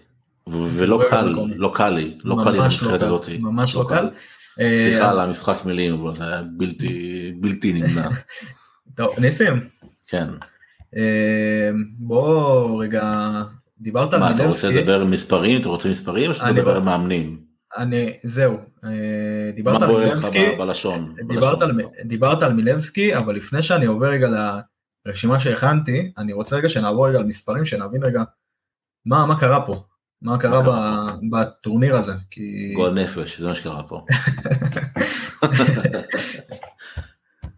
ולא קל, לא קל לי, לא קל לי הנבחרת הזאת. ממש לא קל. סליחה אה, על המשחק מילים, אבל זה היה בלתי, בלתי נמנע. [LAUGHS] טוב, נסים. כן. אה, בוא רגע, דיברת על מילבסקי. מה, אתה רוצה לדבר מספרים? אתה רוצה מספרים או שאתה מדבר על מאמנים? אני, זהו, דיברת על מילבסקי, בלשון, דיברת, על, דיברת על מילבסקי, אבל לפני שאני עובר רגע לרשימה שהכנתי, אני רוצה רגע שנעבור רגע על מספרים, שנבין רגע מה, מה קרה פה, מה קרה, מה ב, בטורניר הזה, כי... גועל נפש, זה מה שקרה פה.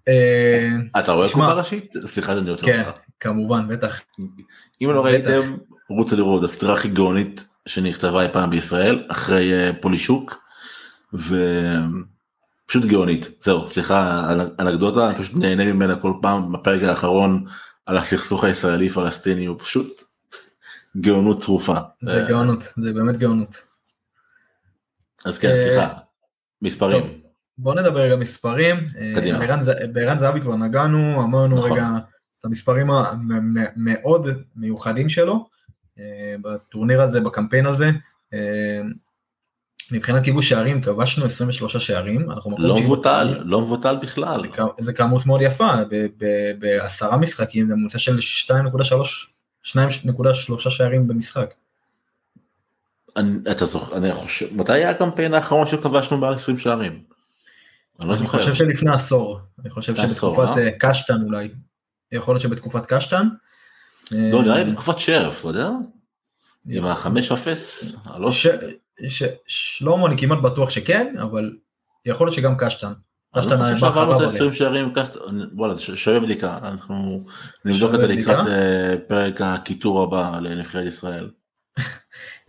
אה, אתה רואה קופה ראשית? סליחה אני רוצה כן, כמובן, בטח. אם לא ראיתם, רוצו לראות, הסדרה הכי גאונית שנכתבה אי פעם בישראל, אחרי אה, פולישוק, ופשוט גאונית. זהו, סליחה, אנקדוטה, אני פשוט נהנה ממנה כל פעם בפרק האחרון על הסכסוך הישראלי פלסטיני, הוא פשוט גאונות צרופה. זה גאונות, זה באמת גאונות. אז כן, סליחה, מספרים. בוא נדבר רגע מספרים, בערן זהבי כבר נגענו, אמרנו נכון. רגע את המספרים המאוד מיוחדים שלו אה, בטורניר הזה, בקמפיין הזה. אה, מבחינת כיבוש שערים כבשנו 23 שערים, לא מבוטל, לא מבוטל בכלל. זה כמות מאוד יפה, בעשרה משחקים ממוצע של 2.3 2.3 שערים במשחק. אני, אתה זוכר, אני חושב, מתי היה הקמפיין האחרון שכבשנו מעל 20 שערים? אני לא זוכר. אני חושב שלפני עשור, אני חושב שבתקופת אה? אה, קשטן אולי, יכול להיות שבתקופת קשטן. לא, נראה לי אה, בתקופת שרף, אתה יודע? עם החמש אפס, שלמה אני כמעט בטוח שכן, אבל יכול להיות שגם קשטן. אני לא חושב שעברנו את ה-20 שערים, וואלה, שווה בדיקה, אנחנו נבדוק את זה לקראת פרק הקיטור הבא לנבחרת ישראל. [LAUGHS]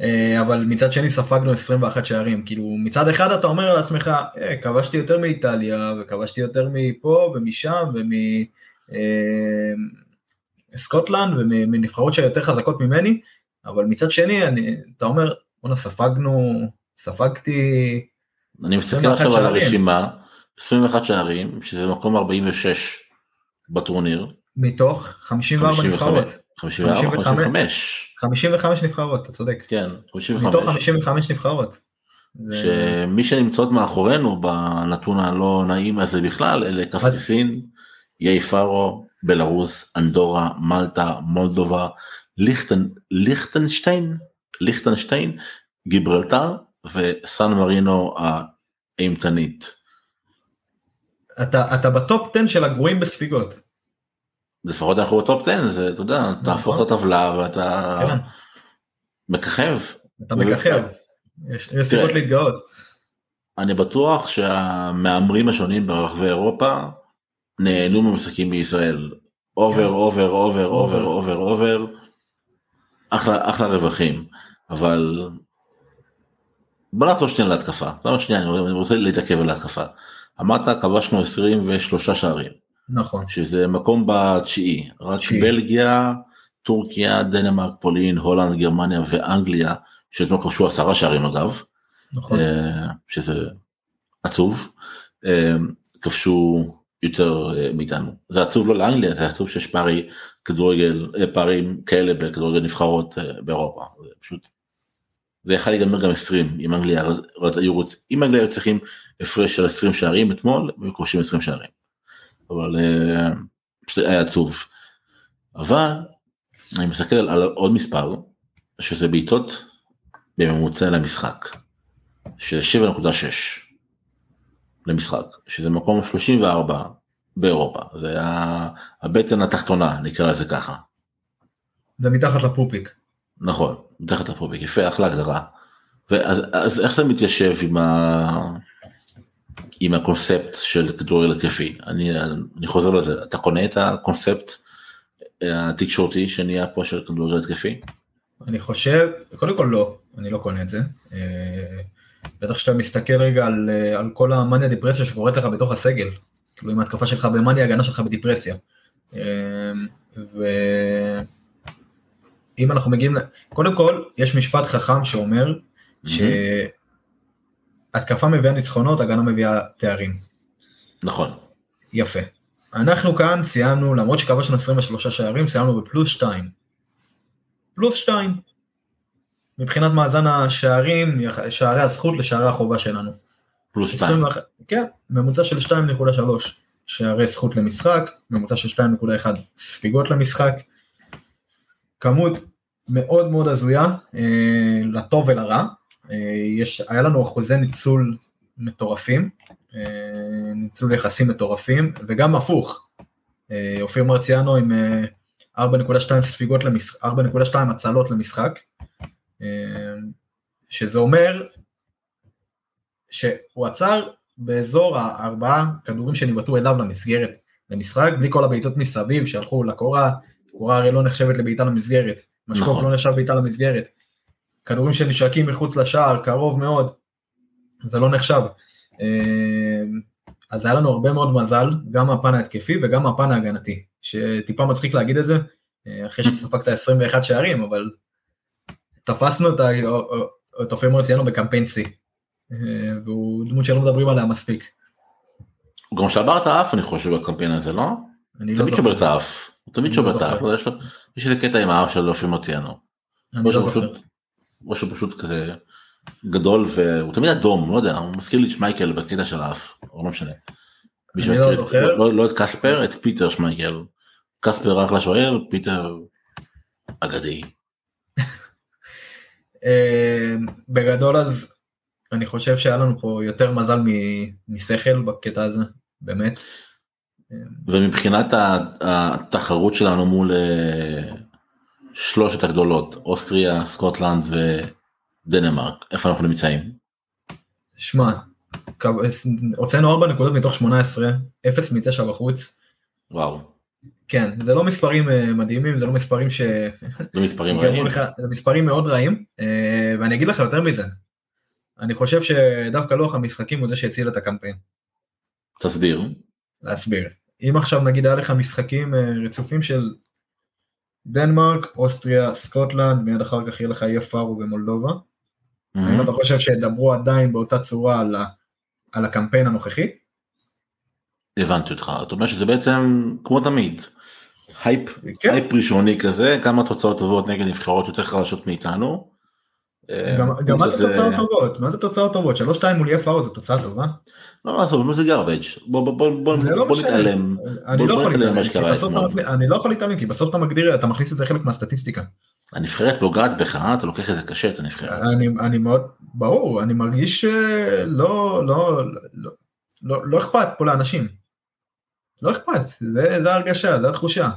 אה, אבל מצד שני ספגנו 21 שערים, כאילו מצד אחד אתה אומר לעצמך, אה, כבשתי יותר מאיטליה וכבשתי יותר מפה ומשם ומסקוטלנד אה, ומנבחרות שהיותר חזקות ממני, אבל מצד שני אני, אתה אומר, בואנה ספגנו, ספגתי... אני מסתכל עכשיו על הרשימה, 21 שערים, שזה מקום 46 בטורניר. מתוך 54 נבחרות. 54, 55. 55 נבחרות, אתה צודק. כן, 55. מתוך 55 נבחרות. שמי שנמצאות מאחורינו בנתון הלא נעים הזה בכלל, אלה קפריסין, איי פארו, בלרוס, אנדורה, מלטה, מולדובה, ליכטן, ליכטנשטיין, ליכטנשטיין, גיברלטר וסן מרינו האימתנית. אתה, אתה בטופ 10 של הגרועים בספיגות. לפחות אנחנו בטופ 10 זה אתה יודע נכון. תהפוך את הטבלה ואתה כן. מככב. אתה מככב. יש סיבות להתגאות. אני בטוח שהמהמרים השונים ברחבי אירופה נהנו ממשחקי ישראל. over, over, over, over, over, over, אחלה, אחלה רווחים, אבל בוא נחזור שנייה להתקפה, למה שנייה, אני רוצה להתעכב על ההתקפה. אמרת כבשנו 23 שערים. נכון. שזה מקום בתשיעי, רק. בלגיה, טורקיה, דנמרק, פולין, הולנד, גרמניה ואנגליה, שאתמול כבשו עשרה שערים אגב, נכון. אה, שזה עצוב, אה, כבשו יותר אה, מאיתנו. זה עצוב לא לאנגליה, זה עצוב שיש פערי כדורגל, אה, פערים כאלה בכדורגל נבחרות אה, באירופה. זה פשוט, זה יכול להיגמר גם 20, אם אנגליה היו רוצים, אם אנגליה היו צריכים הפרש של 20 שערים אתמול, הם היו כובשים 20 שערים. אבל פשוט היה עצוב. אבל אני מסתכל על עוד מספר, שזה בעיטות בממוצע למשחק, של 7.6 למשחק, שזה מקום 34 באירופה, זה היה הבטן התחתונה, נקרא לזה ככה. זה מתחת לפופיק. נכון, מתחת לפוביק, יפה, אחלה הגדרה. ואז אז איך זה מתיישב עם, ה... עם הקונספט של כדורגל התקפי? אני, אני חוזר לזה, אתה קונה את הקונספט התקשורתי שנהיה פה של כדורגל התקפי? אני חושב, קודם כל לא, אני לא קונה את זה. בטח כשאתה מסתכל רגע על, אה, על כל המאניה דיפרסיה שקורית לך בתוך הסגל. כאילו אם ההתקפה שלך במאניה, ההגנה שלך בדיפרסיה. אה, ואם אנחנו מגיעים, קודם כל, יש משפט חכם שאומר שהתקפה מביאה ניצחונות, הגנה מביאה תארים. נכון, יפה. אנחנו כאן סיימנו, למרות שכבשנו 23 שערים, סיימנו בפלוס 2. פלוס 2. מבחינת מאזן השערים, שערי הזכות לשערי החובה שלנו. פלוס 2. 21, כן, ממוצע של 2.3 שערי זכות למשחק, ממוצע של 2.1 ספיגות למשחק. כמות מאוד מאוד הזויה, אה, לטוב ולרע. אה, יש, היה לנו אחוזי ניצול מטורפים, אה, ניצול יחסים מטורפים, וגם הפוך. אה, אופיר מרציאנו עם אה, 4.2 ספיגות למשחק, 4.2 הצלות למשחק, שזה אומר שהוא עצר באזור הארבעה כדורים שניבטו אליו למסגרת למשחק, בלי כל הבעיטות מסביב שהלכו לקורה, קורה הרי לא נחשבת לבעיטה למסגרת, משקוף נכון. לא נחשב בעיטה למסגרת, כדורים שנשרקים מחוץ לשער, קרוב מאוד, זה לא נחשב. אה, אז היה לנו הרבה מאוד מזל, גם מהפן ההתקפי וגם מהפן ההגנתי, שטיפה מצחיק להגיד את זה, אה, אחרי שספגת 21 שערים, אבל תפסנו את ה- את אופיר מרציאנו בקמפיין C, אה, והוא דמות שלא מדברים עליה מספיק. הוא גם שבר את האף אני חושב בקמפיין הזה לא? אני לא תמיד. שובר את האף. הוא תמיד שובר לא את האף. יש איזה קטע עם האף של אופיר מרציאנו. לא זוכר. פשוט, כזה גדול והוא תמיד אדום, לא יודע, הוא מזכיר לי את שמייקל בקטע של האף, או לא משנה. אני לא זוכר. לא את קספר, את פיטר שמייקל. קספר אחלה שוער, פיטר אגדי. אה, בגדול אז אני חושב שהיה לנו פה יותר מזל משכל בקטע הזה, באמת. ומבחינת ה- התחרות שלנו מול אה, שלושת הגדולות, אוסטריה, סקוטלנד ודנמרק, איפה אנחנו נמצאים? שמע, הוצאנו 4 נקודות מתוך 18, 0 מ-9 בחוץ. וואו, כן, זה לא מספרים אה, מדהימים, זה לא מספרים ש... זה מספרים יגרמו רעים. לך- זה מספרים מאוד רעים, אה, ואני אגיד לך יותר מזה. אני חושב שדווקא לוח המשחקים הוא זה שהציל את הקמפיין. תסביר. להסביר. אם עכשיו נגיד היה לך משחקים אה, רצופים של דנמרק, אוסטריה, סקוטלנד, מיד אחר כך יהיה לך איי פארו ומולדובה. האם אתה חושב שידברו עדיין באותה צורה על, ה, על הקמפיין הנוכחי? הבנתי אותך, אתה אומר שזה בעצם כמו תמיד. הייפ, כן, הייפ ראשוני כזה, כמה תוצאות טובות נגד נבחרות יותר חלשות מאיתנו. גם, אה, גם מה זה תוצאות טובות? מה זה תוצאות טובות? 3-2 מול אי פארו זה תוצאה טובה? לא, לא, עזוב, זה גרבג'. בוא בוא בוא בוא זה לא בוא. נתעלם. אני בוא- לא בוא יכול נתעלם להתעלם, מה כי שקרה בסוף אתמול. אתה- אני לא יכול להתעלם, כי בסוף אתה מגדיר, אתה מכניס את זה חלק מהסטטיסטיקה. הנבחרת פוגעת בך, אתה לוקח את זה קשה את הנבחרת. אני, אני מאוד, ברור, אני מרגיש שלא, לא, לא, לא, לא אכפת פה לאנשים. לא אכפת, זה, זה ההרגשה, זה התחושה.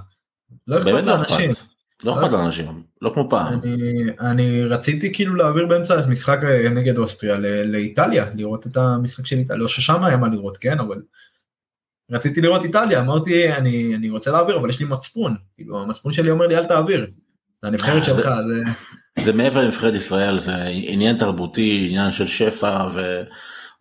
לא אכפת לא לאנשים. אכפת. לא אכפת לאנשים, לא כמו פעם. אני, אני רציתי כאילו להעביר באמצע משחק אה, נגד אוסטריה ל- לאיטליה, לראות את המשחק של איטליה, לא ששם היה מה לראות, כן, אבל רציתי לראות איטליה, אמרתי אני, אני רוצה להעביר אבל יש לי מצפון, כאילו המצפון שלי אומר לי אל תעביר, זה הנבחרת אה, שלך, זה- זה... מעבר לנבחרת ישראל זה עניין תרבותי עניין של שפע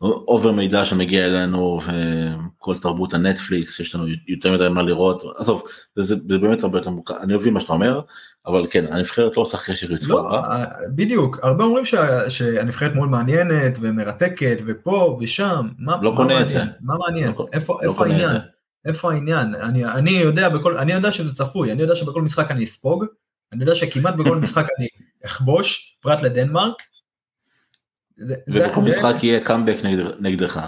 ו over מידע שמגיע אלינו וכל תרבות הנטפליקס יש לנו יותר מדי מה לראות עזוב זה, זה, זה באמת הרבה יותר מורכב אני מבין מה שאתה אומר אבל כן הנבחרת לא עושה חשק לצפות לא, בה. אה, בדיוק, הרבה אומרים שה, שהנבחרת מאוד מעניינת ומרתקת ופה ושם, מה, לא מה קונה את מעניין? זה. מה מעניין? לא- איפה, לא איפה את העניין? זה. איפה העניין? אני, אני יודע בכל, אני יודע שזה צפוי, אני יודע שבכל משחק אני אספוג, אני יודע שכמעט בכל משחק אני אכבוש, פרט לדנמרק. ובכל משחק יהיה קאמבק נגד, נגדך.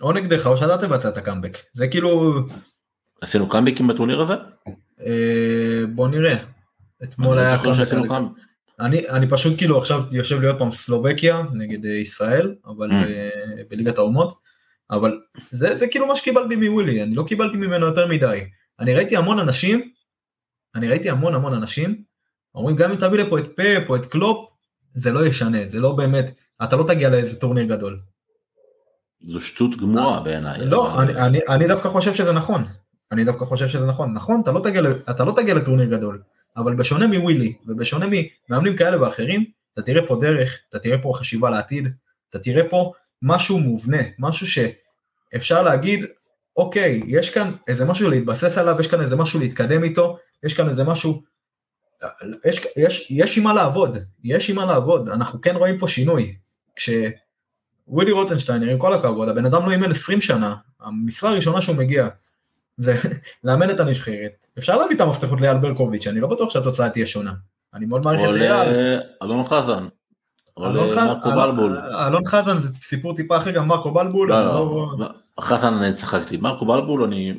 או נגדך או שאתה תבצע את הקאמבק, זה כאילו, עשינו קאמבקים בטורניר הזה? אה, בוא נראה. אתמול היה קאמבק. אני, אני פשוט כאילו עכשיו יושב לי עוד פעם סלובקיה נגד אה, ישראל, אבל Mm. ב- בליגת האומות, אבל זה, זה כאילו מה שקיבלתי מווילי, אני לא קיבלתי ממנו יותר מדי. אני ראיתי המון אנשים, אני ראיתי המון המון אנשים, אומרים גם אם תביא לפה את פפ או את קלופ, זה לא ישנה, זה לא באמת, אתה לא תגיע לאיזה טורניר גדול. זו שטות גמורה בעיניי. לא, אני, אני, אני דווקא חושב שזה נכון. אני דווקא חושב שזה נכון. נכון, אתה לא תגיע, אתה לא תגיע לטורניר גדול, אבל בשונה מווילי, ובשונה ממאמנים כאלה ואחרים, אתה תראה פה דרך, אתה תראה פה חשיבה לעתיד, אתה תראה פה משהו מובנה, משהו שאפשר להגיד, אוקיי, יש כאן איזה משהו להתבסס עליו, יש כאן איזה משהו להתקדם איתו, יש כאן איזה משהו, יש, יש, יש עם מה לעבוד, יש עם מה לעבוד, אנחנו כן רואים פה שינוי. כשווילי רוטנשטיינר, עם כל הכבוד, הבן אדם לא אימן 20 שנה, המשרה הראשונה שהוא מגיע, זה [LAUGHS] לאמן את הנבחרת. אפשר להביא את המפתחות לאייל ברקוביץ', אני לא בטוח שהתוצאה תהיה שונה. אני מאוד מעריך את אייל. או אלון חזן- למרקו בלבול. אלון- אלון חזן זה סיפור טיפה אחר, גם מרקו בלבול. לא, אני לא, לא. חזן אני צחקתי. מרקו בלבול אני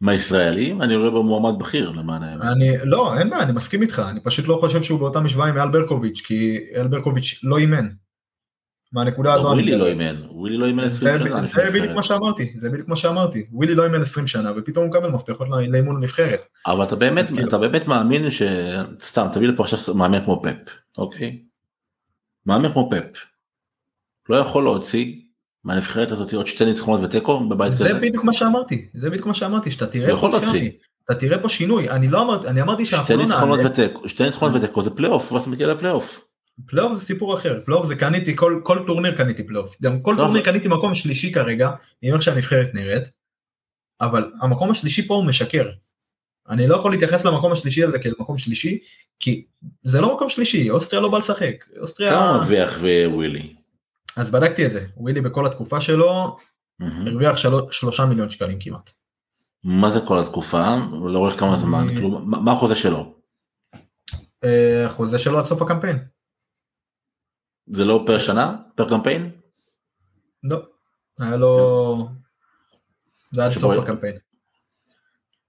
מהישראלים אני רואה בו מועמד בכיר למען האמת. אני, לא, אין בעיה, אני מסכים איתך, אני פשוט לא חושב שהוא באותה משוואה עם אייל ברקוביץ', כי אייל ברקוביץ' לא אימן. מהנקודה הזו... אני- ווילי לא אימן. ווילי לא אימן 20 זה, שנה. זה לפני בדיוק. מה שאמרתי, זה בדיוק מה שאמרתי. ווילי לא אימן 20 שנה, ופתאום הוא מקבל מפתחות לא- לאימון הנבחרת. אבל אתה באמת כאילו- אתה באמת מאמין שסתם תביא לפה עכשיו מאמן כמו פפ אוקיי. מאמן כמו פפ. לא יכול להוציא מהנבחרת הזאת עוד שתי ניצחונות ותיקו בבית זה כזה. בדיוק מה שאמרתי, זה בדיוק מה שאמרתי, שאתה תראה פה. שינוי. אתה תראה פה שינוי, אני לא אמרתי, אני אמרתי שאנחנו לא נעלה. ותיקו שתי ניצחונות ותיקו זה פלייאוף ואז מגיע לפלייאוף. פלייאוף זה סיפור אחר, פלייאוף זה קניתי, כל, כל טורניר קניתי פלייאוף. גם כל טורניר קניתי מקום שלישי כרגע, עם איך שהנבחרת נראית, אבל המקום השלישי פה הוא משקר. אני לא יכול להתייחס למקום השלישי הזה כאל מקום שלישי, כי זה לא מקום שלישי, אוסטריה לא בא לשחק. אוסטריה... כמה מרוויח ווילי? אז בדקתי את זה, ווילי בכל התקופה שלו. הרוויח שלו- שלושה מיליון שקלים כמעט. מה זה כל התקופה? לאורך כמה זמן? אני- כאילו, מה החוזה שלו? אה, החוזה שלו עד סוף הקמפיין. זה לא פר שנה? פר קמפיין? לא, היה לו... זה עד סוף הקמפיין.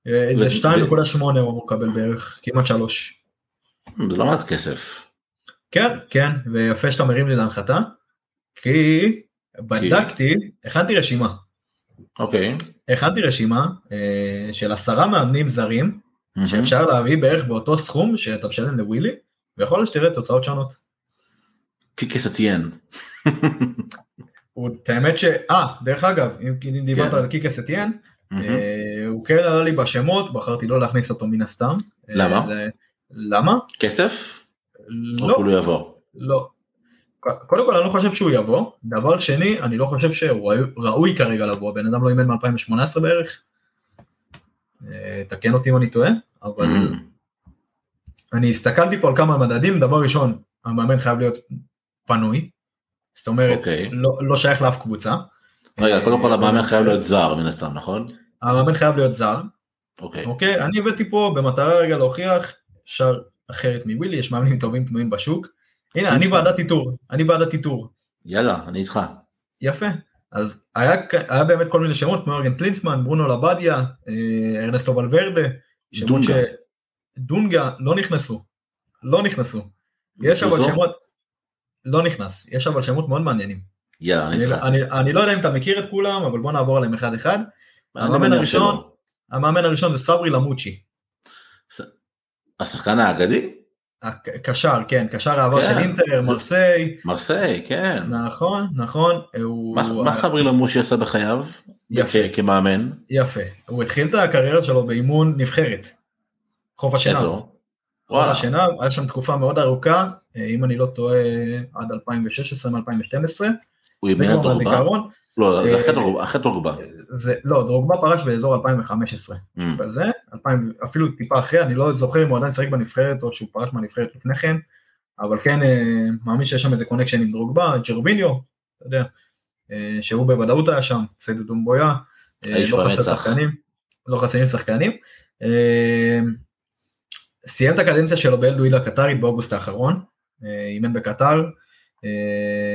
אה, זה ו- 2.8 הוא אמור לקבל בערך, כמעט 3. זה לא מעט כסף. כן, כן, ויפה שאתה מרים לי להנחתה, כי בדקתי, הכנתי רשימה, אוקיי. הכנתי רשימה אה, של עשרה מאמנים זרים, שאפשר להביא בערך באותו סכום שאתה משלם לווילי, ויכול להיות שתראה תוצאות שונות. קיקס. הוא- את האמת ש... אה, דרך אגב, אם אם דיברת כן. על קיקס מהמם. אה, הוא כן עלה לי בשמות, בחרתי לא להכניס אותו מן הסתם. אה, למה? זה- למה? כסף? או לא, כולו יבוא? לא. קודם כל אני לא חושב שהוא יבוא, דבר שני אני לא חושב שהוא ראוי- כרגע לבוא, בן אדם לא אימן מ-2018 בערך. אה, תקן אותי אם אני טועה, אבל. אני הסתכלתי פה על כמה מדדים, דבר ראשון, המאמן חייב להיות פנוי, זאת אומרת, אוקיי. לא, לא שייך לאף קבוצה. רגע, קודם כל אה, המאמן חייב להיות זר מן הסתם, נכון? המאמן חייב להיות זר, אוקיי. אוקיי? אני הבאתי פה במטרה רגע להוכיח, אפשר אחרת מווילי, יש מאמנים טובים פנויים בשוק. הנה, אני. ועדת איתור, אני ועדת איתור. יאללה, אני איתך. יפה. אז היה, היה באמת כל מיני שמות כמו ארגן פלינסמן, ברונו לבדיה, אה, ארנסטו ולוורדה, שמות. ש... דונגה לא נכנסו, לא נכנסו. יש אבל? שמות, לא נכנס, יש אבל שמות מאוד מעניינים. יאללה, אני אני, איתך. אני, אני לא יודע אם אתה מכיר את כולם, אבל בוא נעבור עליהם אחד אחד. אני המאמן הראשון. המאמן הראשון זה סברי למוצ'י. השחקן האגדי? קשר, כן, קשר העבר כן. של אינטר, מרסיי, מרסיי, כן. נכון, נכון, הוא... מה מה סברי למושי עשה בחייו? יפה. כ- כמאמן. יפה. הוא התחיל את הקריירה שלו באימון נבחרת. חוף השנהב. איזו? חוף. השנהב, היה שם תקופה מאוד ארוכה, אה, אם אני לא טועה, עד 2016 מ-2012. הוא אימן את דרוגבה? לא, זה אה, אחרי דרוגבה- אחרי דרוגבה. זה, לא, דרוגבה פרש באזור 2015. Mm. בזה, 2000, אפילו טיפה אחרי, אני לא זוכר אם הוא עדיין שיחק בנבחרת או שהוא פרש מהנבחרת לפני כן, אבל כן, אה, מאמין שיש שם איזה connection עם דרוגבה, ג'רביניו, אתה יודע, אה, שהוא בוודאות היה שם, סיידו דומביה, אה, לא חסר. שחקנים, לא חסרים שחקנים. אה, סיים את הקדנציה שלו באל דואילה הקטרית באוגוסט האחרון, אה, אימן בקטר, אה,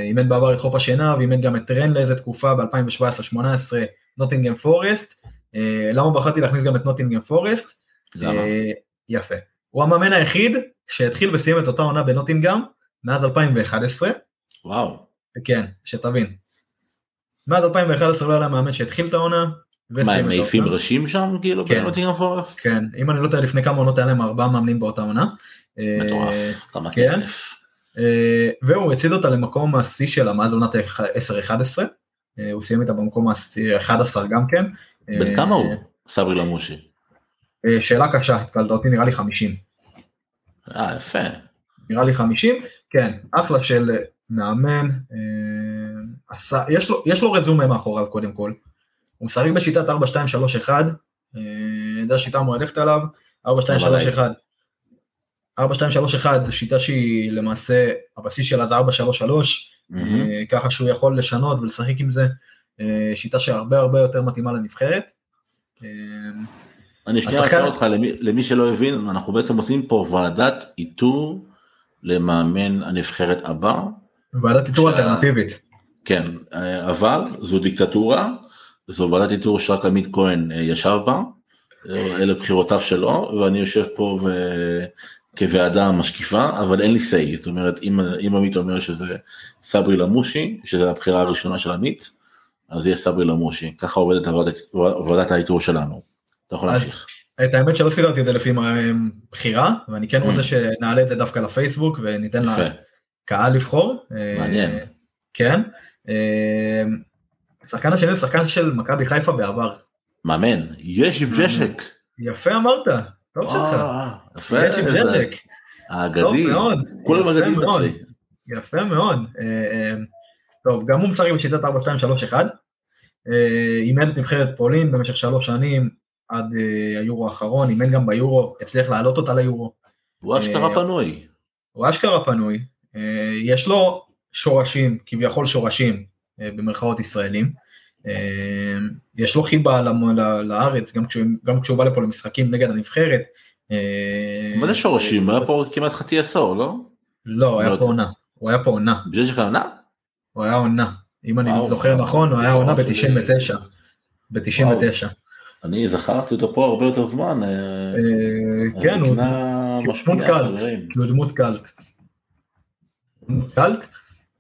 אימן בעבר את חוף השנהב, אימן גם את רן לאיזה תקופה ב-2017-2018, נוטינגהם פורסט, אה, למה בחרתי להכניס גם את נוטינגהם פורסט? למה? אה, יפה. הוא המאמן היחיד שהתחיל וסיים את אותה עונה בנוטינגהם מאז 2011, וואו. כן, שתבין. מאז 2011 לא היה להם מאמן שהתחיל את העונה. מה, הם מעיפים. ראשים שם, כאילו, כן. בנוטינגרם פורסט? כן, אם אני לא טועה לפני כמה עונות היה להם ארבעה מאמנים באותה עונה. אה, מטורף, כמה כן. כסף. אה, והוא הצעיד אותה למקום השיא שלה מאז עונת ה-10-11. אה, הוא סיים איתה במקום ה-11 גם כן. בן אה, כמה הוא? סברי למושי. אה, שאלה קשה, התקלת אותי, נראה לי 50. אה, יפה. נראה לי 50, כן, אחלה של מאמן, עשה, יש, לו, יש לו רזומה מאחוריו קודם כל, הוא משחק בשיטת 4-2-3-1, אה, זו השיטה המועדפת עליו, 4-2-3-1, 4-2-3-1 זו שיטה שהיא למעשה, הבסיס שלה זה 4-3-3, מהמם. אה, ככה שהוא יכול לשנות ולשחק עם זה, אה, שיטה שהרבה הרבה יותר מתאימה לנבחרת. אה, אני שנייה אעצור אותך למי- למי שלא הבין, אנחנו בעצם עושים פה ועדת איתור למאמן הנבחרת הבא. ועדת איתור שה- אלטרנטיבית. כן, אבל זו דיקטטורה, זו ועדת איתור שרק עמית כהן ישב בה, אלה בחירותיו שלו, ואני יושב פה ו... כוועדה משקיפה, אבל אין לי say, זאת אומרת, אם, אם עמית אומר שזה סברי למושי, שזה הבחירה הראשונה של עמית, אז יהיה סברי למושי, ככה עובדת ועדת האיתור שלנו. אתה יכול אז- להמשיך. את האמת שלא סידרתי את זה לפי מה- בחירה, ואני כן רוצה Mm. שנעלה את זה דווקא לפייסבוק וניתן לקהל לבחור. מעניין. אה, כן. אה, השחקן השני זה שחקן של מכבי חיפה בעבר. מאמן, יש עם. ג'שק. יפה אמרת, טוב שלך. יפה, יש עם טוב האגדי, מאוד. כולם יפה אגדים מאוד, אצלי. יפה מאוד. אה, אה, טוב, גם הוא משחק בשיטת 4-2-3-1. אה, אימן את נבחרת פולין במשך שלוש שנים עד אה, היורו האחרון, אימן גם ביורו, הצליח להעלות אותה ליורו. הוא אשכרה אה, פנוי. הוא אשכרה פנוי, אה, יש לו שורשים, כביכול שורשים, אה, במרכאות ישראלים. אה, יש לו חיבה לארץ, גם כשהוא, גם כשהוא בא לפה למשחקים נגד הנבחרת. אה, מה זה שורשים? הוא היה פה כמעט חצי עשור, לא? לא, היה מאוד. פה עונה. הוא היה פה עונה. ג'שק העונה? הוא היה עונה. אם אני. זוכר נכון, הוא היה עונה וואו, ב-99. ב-99. אני זכרתי אותו פה הרבה יותר זמן. אה, אה, כן, הוא דמות קלט. הוא דמות קלט. דמות קלט.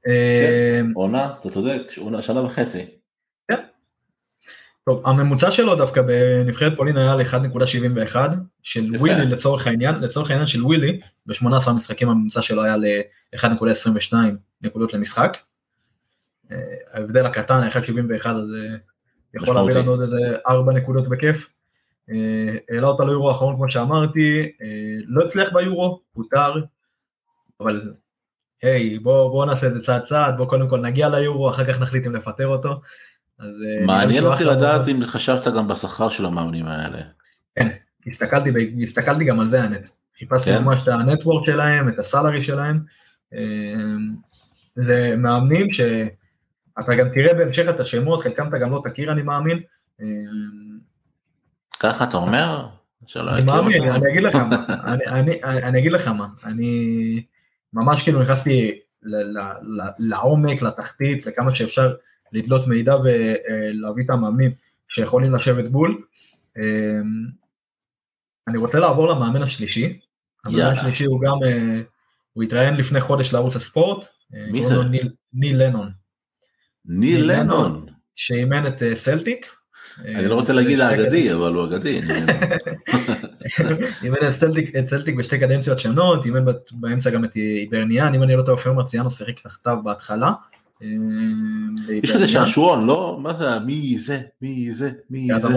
אה, עונה, אתה צודק, עונה שנה וחצי. טוב, הממוצע שלו דווקא בנבחרת פולין היה ל-1.71 של יפה. ווילי לצורך העניין, לצורך העניין של ווילי, ב-18 משחקים הממוצע שלו היה ל-1.22 נקודות למשחק. אה, ההבדל הקטן, ה-1.71 הזה יכול להביא. לנו עוד איזה 4 נקודות בכיף. אה, העלה אותה ליורו האחרון כמו שאמרתי, אה, לא הצליח ביורו, פוטר, אבל היי, בוא, בוא נעשה את זה צעד צעד, בוא קודם כל נגיע ליורו, אחר כך נחליט אם לפטר אותו. אז, אה, מעניין אותי לדעת. אם חשבת גם בשכר של המאמנים האלה. הסתכלתי, ב- הסתכלתי גם על זה האמת. חיפשתי כן? ממש את הנטוורק שלהם, את הסלרי שלהם. אה, זה מאמנים שאתה גם תראה בהמשך את השמות, חלקם אתה גם לא תכיר אני מאמין. אה, ככה אתה אומר? אני מאמין. אני אגיד לך מה, אני- אני- אני אגיד לך מה, אני ממש כאילו נכנסתי ל- ל- ל- לעומק, לתחתית, לכמה שאפשר לדלות מידע ולהביא את המאמנים שיכולים לשבת בול. אה, אני רוצה לעבור למאמן השלישי. המאמן יאללה. השלישי הוא גם, אה, הוא התראיין לפני חודש לערוץ הספורט. אה, מי זה? ניל- ניל לנון, ניל לנון. שאימן את אה, סלטיק. אני לא רוצה להגיד האגדי, אבל הוא אגדי. [LAUGHS] אימן את סלטיק, את סלטיק בשתי קדנציות שונות, אימן באמצע גם את היברניאן, אם אני לא טועה, אופיר מרציאנו שיחק תחתיו בהתחלה, יש כזה שעשועון, לא? מה זה, מי זה, מי זה, מי זה.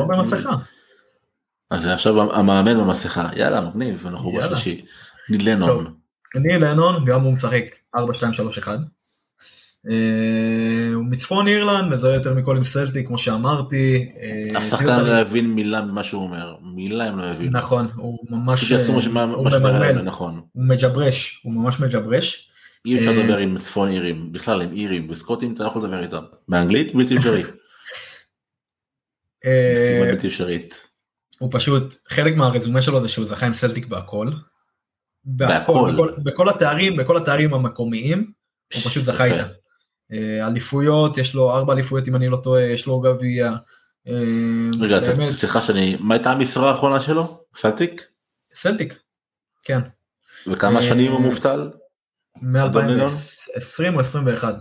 אז עכשיו המאמן במסכה, יאללה, מגניב, אנחנו. בשלישי. ניל לנון. ניל לנון, גם הוא משחק 4-2-3-1. אה, הוא מצפון אירלנד, מזוהה יותר מכל עם סלטיק, כמו שאמרתי. אה, אף שחקן לא יבין מילה ממה שהוא אומר, מילה הם לא יבינו. נכון, הוא ממש... אה, הוא ממלמל, נכון. הוא מג'ברש, הוא ממש מג'ברש. אי אפשר אה, לדבר עם צפון אירים, בכלל עם אירים וסקוטים אתה לא יכול לדבר איתם. באנגלית בלתי אפשרי. [LAUGHS] אה, משימה בלתי אפשרית. הוא פשוט, חלק מהרזומה שלו זה שהוא זכה עם סלטיק בהכל. בהכל. בכל, התארים, בכל התארים המקומיים, הוא פשוט זכה. איתם. אה, אליפויות, יש לו ארבע אליפויות אם אני לא טועה, יש לו גביע. רגע, סליחה שאני, מה הייתה המשרה האחרונה שלו? סלטיק? סלטיק, כן, וכמה שנים הוא מובטל? מ-2020 או 21.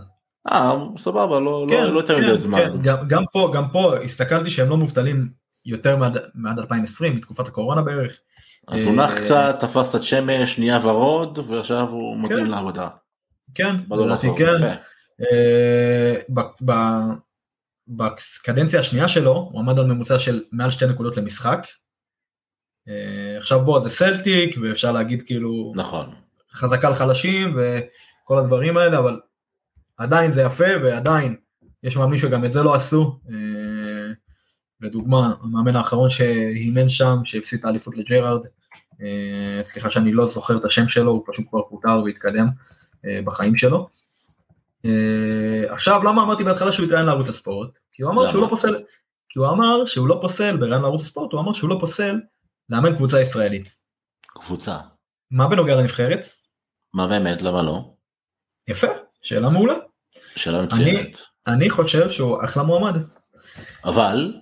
אה, סבבה, לא לא- לא יותר מדי זמן. כן, גם, גם פה, גם פה הסתכלתי שהם לא מובטלים יותר מעד, מעד 2020, מתקופת הקורונה בערך. אז הוא נח אה, קצת, תפס קצת שמש, נהיה ורוד, ועכשיו הוא מתאים כן. לעבודה. כן, לדעתי כן. אה, בקדנציה השנייה שלו הוא עמד על ממוצע של מעל שתי נקודות למשחק. אה, עכשיו בוא זה סלטיק ואפשר להגיד כאילו נכון. חזקה על חלשים וכל הדברים האלה אבל עדיין זה יפה ועדיין יש מאמנים שגם את זה לא עשו. אה, לדוגמה המאמן האחרון שאימן שם שהפסיד את האליפות לג'רארד. אה, סליחה שאני לא זוכר את השם שלו הוא פשוט כבר פוטר והתקדם אה, בחיים שלו. עכשיו למה אמרתי בהתחלה שהוא התראיין לערוץ הספורט? כי הוא אמר? שהוא לא פוסל, כי הוא אמר שהוא לא פוסל בראיין לערוץ הספורט הוא אמר שהוא לא פוסל לאמן קבוצה ישראלית. קבוצה. מה בנוגע לנבחרת? מה באמת, למה לא? יפה, שאלה מעולה. שאלה מצוינת. אני חושב שהוא אחלה מועמד. אבל,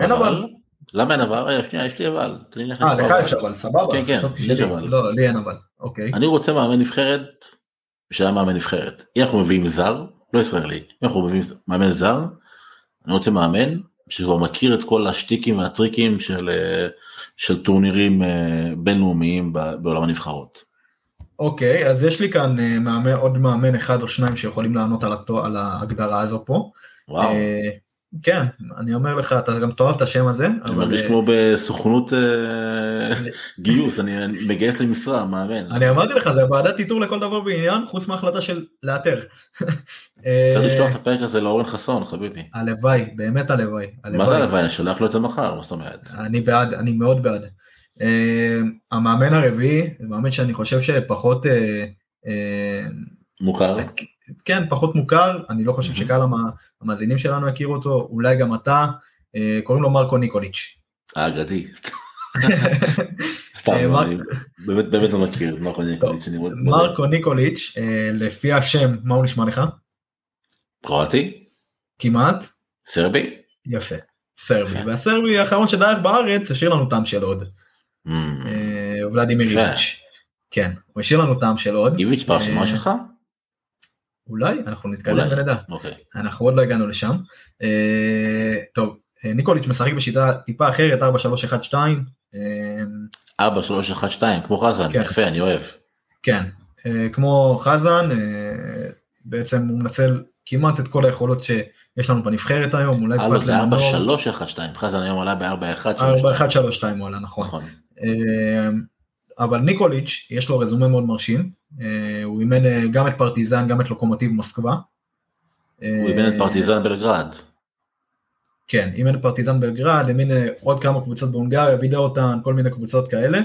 אין אבל. למה אין אבל? רגע, שנייה, יש לי אבל. אה, לך אבל. יש אבל, סבבה. כן, כן, יש. אבל. לא, לי אין אבל. אוקיי. אני רוצה מאמן נבחרת, שהיה מאמן נבחרת. אם אנחנו מביאים זר, לא ישראלי, אם אנחנו מביאים מאמן זר, אני רוצה מאמן שכבר מכיר את כל השטיקים והטריקים של, אה, של טורנירים אה, בינלאומיים בעולם הנבחרות. אוקיי, אז יש לי כאן אה, מאמן, עוד מאמן אחד או שניים שיכולים לענות על, התו, על ההגדרה הזו פה. וואו, אה, כן, אני אומר לך, אתה גם תאהב את השם הזה. אני מרגיש אה, כמו בסוכנות אה, גיוס, אני מגייס למשרה, מאמן. אני אמרתי לך, זה ועדת איתור לכל דבר ועניין, חוץ מההחלטה של לאתר. [LAUGHS] אה, צריך לשלוח את הפרק הזה לאורן חסון, חביבי. הלוואי, באמת הלוואי. מה זה הלוואי? אני שולח לו את זה מחר, מה זאת אומרת? אני בעד, אני מאוד בעד. המאמן הרביעי, מאמן שאני חושב שפחות, מוכר? כן, פחות מוכר, אני לא חושב Mhm. שקהל המ- המאזינים שלנו יכירו אותו, אולי גם אתה, uh, קוראים לו מרקו ניקוליץ'. האגדי. [LAUGHS] סתם, אה, אני באמת באמת לא מכיר מרקו ניקוליץ'. מרקו ניקוליץ', uh, לפי השם, מה הוא נשמע לך? קרואטי? כמעט? סרבי? יפה. סרבי. והסרבי האחרון שדרך בארץ השאיר לנו טעם של עוד, Mm. אה, ולדימיר. איביץ'. כן, הוא השאיר לנו טעם של עוד. איביץ' ברשימה אה, שלך? אולי, אנחנו נתקדם. ונדע. אוקיי. אנחנו עוד לא הגענו לשם. אה, טוב, אה, ניקוליץ' משחק בשיטה טיפה אחרת, 4-3-1-2. אה, 4, 3, 1, 2, כמו חזן, כן. יפה, אני אוהב. כן, אה, כמו חזן, אה, בעצם הוא מנצל כמעט את כל היכולות שיש לנו בנבחרת היום, אולי הלו, זה 4, למנור. 3, 1, 2, חזן היום עלה ב-4, 1, 3, 4, 2. 1, 3, 2 הוא עלה, נכון. נכון. אה, אבל ניקוליץ', יש לו רזומה מאוד מרשים. אה, הוא אימן אה, גם את פרטיזן, גם את לוקומוטיב מוסקבה. הוא אימן את אה, פרטיזן בלגרד. כן, אימן פרטיזן בלגרד, אימן אה, עוד כמה קבוצות בהונגריה, וידא אותן, כל מיני קבוצות כאלה.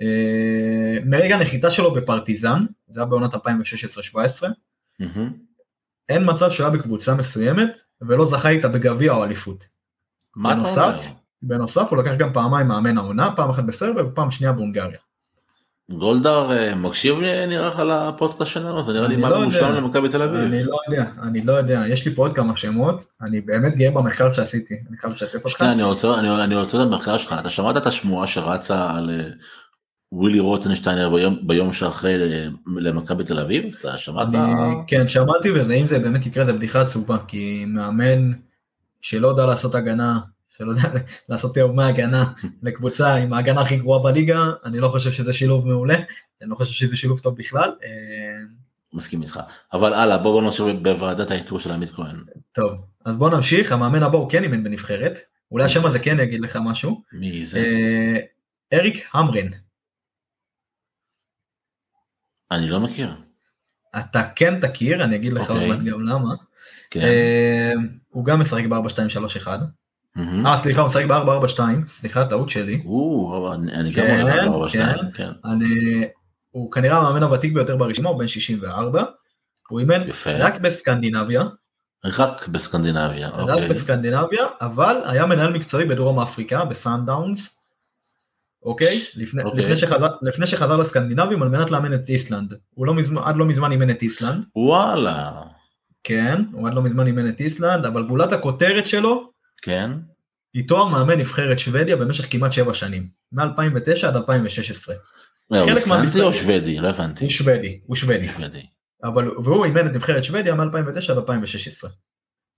אה, מרגע הנחיתה שלו בפרטיזן, זה היה בעונת 2016-2017, מהמם. אין מצב שהוא היה בקבוצה מסוימת ולא זכה איתה בגביע או אליפות. מה אתה אומר? בנוסף, בנוסף הוא לקח גם פעמיים מאמן העונה, פעם אחת בסרביה ופעם שנייה בהונגריה. גולדהר אה, מקשיב לי, נראה לך לפודקאסט שלנו? זה נראה לי מה לא. מושלם למכבי תל אביב. אני לא יודע, אני לא יודע, יש לי פה עוד כמה שמות, אני באמת גאה במחקר שעשיתי, אני חייב לשתף אותך. שנייה, אני רוצה, אני, אני רוצה את המחקר שלך, אתה שמעת את השמועה שרצה על אה, ווילי רוטנשטיינר ביום, ביום שאחרי למכבי תל אביב? אתה שמעת? אני, כן, שמעתי וזה, אם זה באמת יקרה, זה בדיחה עצובה, כי מאמן שלא יודע לעשות הגנה, שלא יודע לעשות תאומי הגנה לקבוצה עם ההגנה הכי גרועה בליגה, אני לא חושב שזה שילוב מעולה, אני לא חושב שזה שילוב טוב בכלל. אה, מסכים איתך. אבל הלאה, בואו בוא נשאיר בוועדת האיתור של עמית כהן. טוב, אז בוא נמשיך, המאמן הבא הוא כן אימן בנבחרת, אולי השם הזה כן יגיד לך משהו. מי זה? אה, אריק המרן, אני לא מכיר. אתה כן תכיר, אני אגיד לך עוד אוקיי. מעט גם למה. כן. אה, הוא גם משחק ב-4-2-3-1. אה, סליחה, הוא משחק ב-4-4-2, סליחה, טעות שלי. אני גם כן, רואה ארבע שתיים, כן. כן. אני, הוא כנראה המאמן הוותיק ביותר ברשימה, הוא בן 64. הוא אימן. רק בסקנדינביה, רק בסקנדינביה, רק אוקיי. בסקנדינביה, אבל היה מנהל מקצועי בדרום אפריקה, בסאנדאונס. אוקיי? לפני, אוקיי. לפני, שחזר, לפני שחזר לסקנדינבים על מנת לאמן את איסלנד. הוא לא מזמן, עד לא מזמן אימן את איסלנד. וואלה, כן, הוא עד לא מזמן אימן את איסלנד, אבל גולת הכותרת שלו כן. תואר מאמן נבחרת שוודיה במשך כמעט שבע שנים. מ-2009 עד 2016. מה, הוא חלק מהמשחק- או שוודי? לא הבנתי. הוא שוודי, הוא שוודי. שוודי. אבל, והוא אימן את נבחרת שוודיה מ-2009 עד 2016.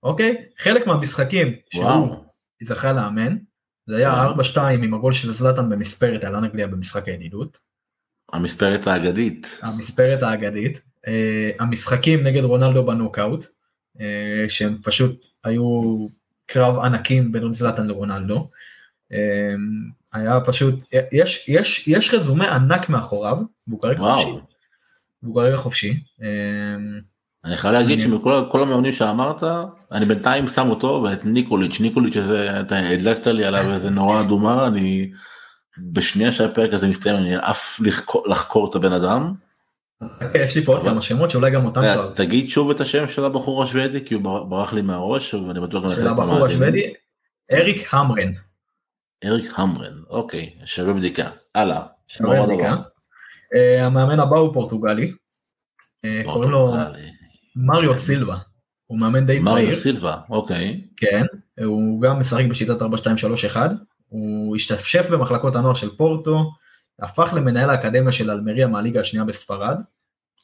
אוקיי? חלק מהמשחקים שהוא. זכה לאמן, זה היה וואו. 4-2 עם הגול של זלאטן במספרת על אנגליה במשחק הידידות. המספרת האגדית. המספרת האגדית. אה, המשחקים נגד רונלדו בנוקאוט, אה, שהם פשוט היו קרב ענקים בין זלאטן לרונלדו. אה, היה פשוט, יש, יש, יש רזומה ענק מאחוריו, והוא כרגע חופשי. והוא כרגע חופשי. אה, אני חייב להגיד אני- שמכל כל המאמנים שאמרת, אני בינתיים שם אותו ואת ניקוליץ', ניקוליץ' הזה, אתה הדלקת לי עליו איזה נורה אדומה, אני בשנייה שהפרק הזה מסתיים אני עף לחקור- לחקור את הבן אדם. יש לי פה עוד כמה שמות שאולי גם אותם אה, כבר. תגיד שוב את השם של הבחור השוודי כי הוא בר- ברח לי מהראש ואני בטוח גם של לחלק הבחור. השוודי, אריק המרן. אריק המרן, אוקיי, שווה בדיקה. הלאה. שווה בדיקה. אה, המאמן הבא הוא פורטוגלי. אה, קוראים לו. מריו סילבה. הוא מאמן די מריו צעיר. סילבה, אוקיי. כן. הוא גם משחק בשיטת 4-2-3-1. הוא השתפשף במחלקות הנוער של פורטו. הפך למנהל האקדמיה של אלמריה מהליגה השנייה בספרד.